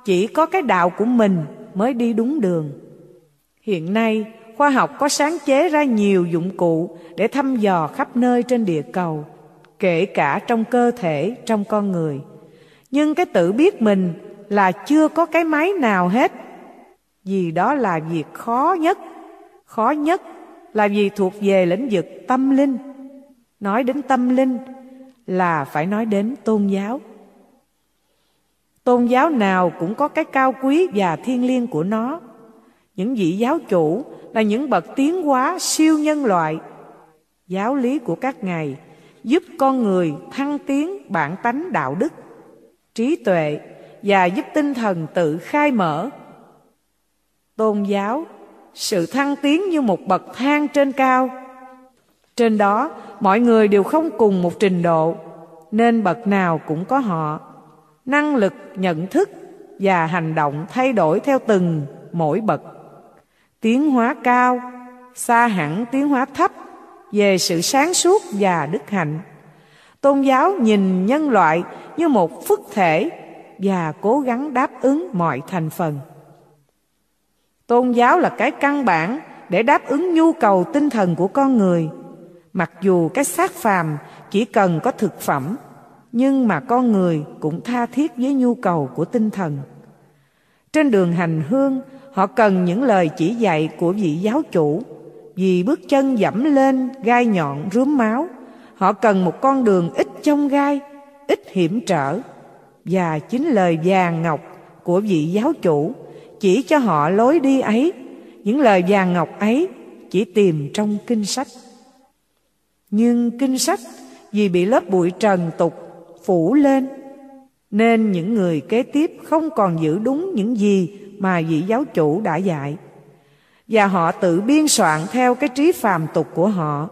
chỉ có cái đạo của mình mới đi đúng đường. Hiện nay, khoa học có sáng chế ra nhiều dụng cụ để thăm dò khắp nơi trên địa cầu, kể cả trong cơ thể, trong con người. Nhưng cái tự biết mình là chưa có cái máy nào hết, vì đó là việc khó nhất. Khó nhất là vì thuộc về lĩnh vực tâm linh. Nói đến tâm linh là phải nói đến tôn giáo. Tôn giáo nào cũng có cái cao quý và thiêng liêng của nó. Những vị giáo chủ là những bậc tiến hóa siêu nhân loại. Giáo lý của các ngài giúp con người thăng tiến bản tánh đạo đức, trí tuệ và giúp tinh thần tự khai mở. Tôn giáo, sự thăng tiến như một bậc thang trên cao. Trên đó, mọi người đều không cùng một trình độ, nên bậc nào cũng có họ năng lực, nhận thức và hành động thay đổi theo từng mỗi bậc. Tiến hóa cao, xa hẳn tiến hóa thấp về sự sáng suốt và đức hạnh. Tôn giáo nhìn nhân loại như một phức thể và cố gắng đáp ứng mọi thành phần. Tôn giáo là cái căn bản để đáp ứng nhu cầu tinh thần của con người. Mặc dù cái xác phàm chỉ cần có thực phẩm nhưng mà con người cũng tha thiết với nhu cầu của tinh thần Trên đường hành hương, họ cần những lời chỉ dạy của vị giáo chủ. Vì bước chân dẫm lên gai nhọn rướm máu, họ cần một con đường ít chông gai, ít hiểm trở. Và chính lời vàng ngọc của vị giáo chủ chỉ cho họ lối đi ấy. Những lời vàng ngọc ấy chỉ tìm trong kinh sách. Nhưng kinh sách vì bị lớp bụi trần tục phủ lên. Nên những người kế tiếp không còn giữ đúng những gì mà vị giáo chủ đã dạy. Và họ tự biên soạn theo cái trí phàm tục của họ.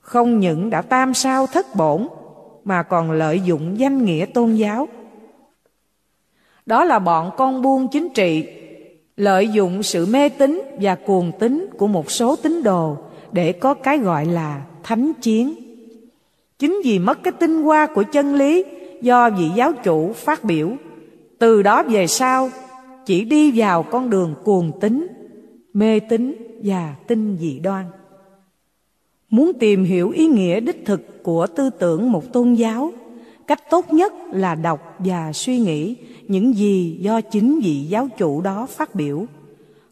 Không những đã tam sao thất bổn, mà còn lợi dụng danh nghĩa tôn giáo. Đó là bọn con buôn chính trị, lợi dụng sự mê tín và cuồng tín của một số tín đồ để có cái gọi là thánh chiến chính vì mất cái tinh hoa của chân lý do vị giáo chủ phát biểu. Từ đó về sau, chỉ đi vào con đường cuồng tín, mê tín và tin dị đoan. Muốn tìm hiểu ý nghĩa đích thực của tư tưởng một tôn giáo, cách tốt nhất là đọc và suy nghĩ những gì do chính vị giáo chủ đó phát biểu.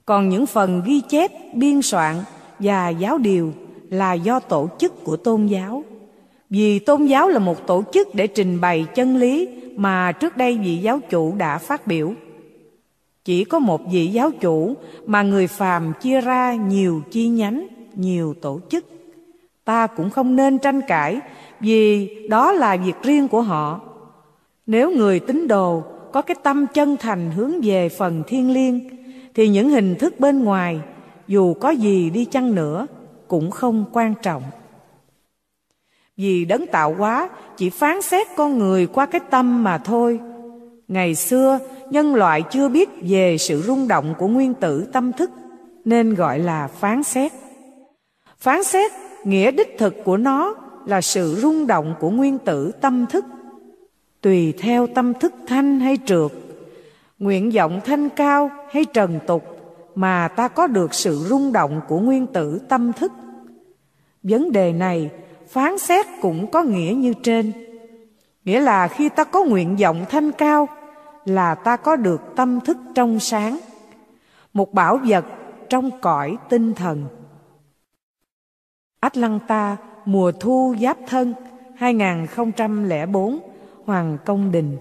Còn những phần ghi chép, biên soạn và giáo điều là do tổ chức của tôn giáo vì tôn giáo là một tổ chức để trình bày chân lý mà trước đây vị giáo chủ đã phát biểu. Chỉ có một vị giáo chủ mà người phàm chia ra nhiều chi nhánh, nhiều tổ chức. Ta cũng không nên tranh cãi vì đó là việc riêng của họ. Nếu người tín đồ có cái tâm chân thành hướng về phần thiên liêng thì những hình thức bên ngoài dù có gì đi chăng nữa cũng không quan trọng. Vì đấng tạo hóa chỉ phán xét con người qua cái tâm mà thôi. Ngày xưa, nhân loại chưa biết về sự rung động của nguyên tử tâm thức, nên gọi là phán xét. Phán xét, nghĩa đích thực của nó là sự rung động của nguyên tử tâm thức. Tùy theo tâm thức thanh hay trượt, nguyện vọng thanh cao hay trần tục, mà ta có được sự rung động của nguyên tử tâm thức. Vấn đề này phán xét cũng có nghĩa như trên. Nghĩa là khi ta có nguyện vọng thanh cao là ta có được tâm thức trong sáng, một bảo vật trong cõi tinh thần. Atlanta, mùa thu giáp thân 2004 Hoàng Công Đình.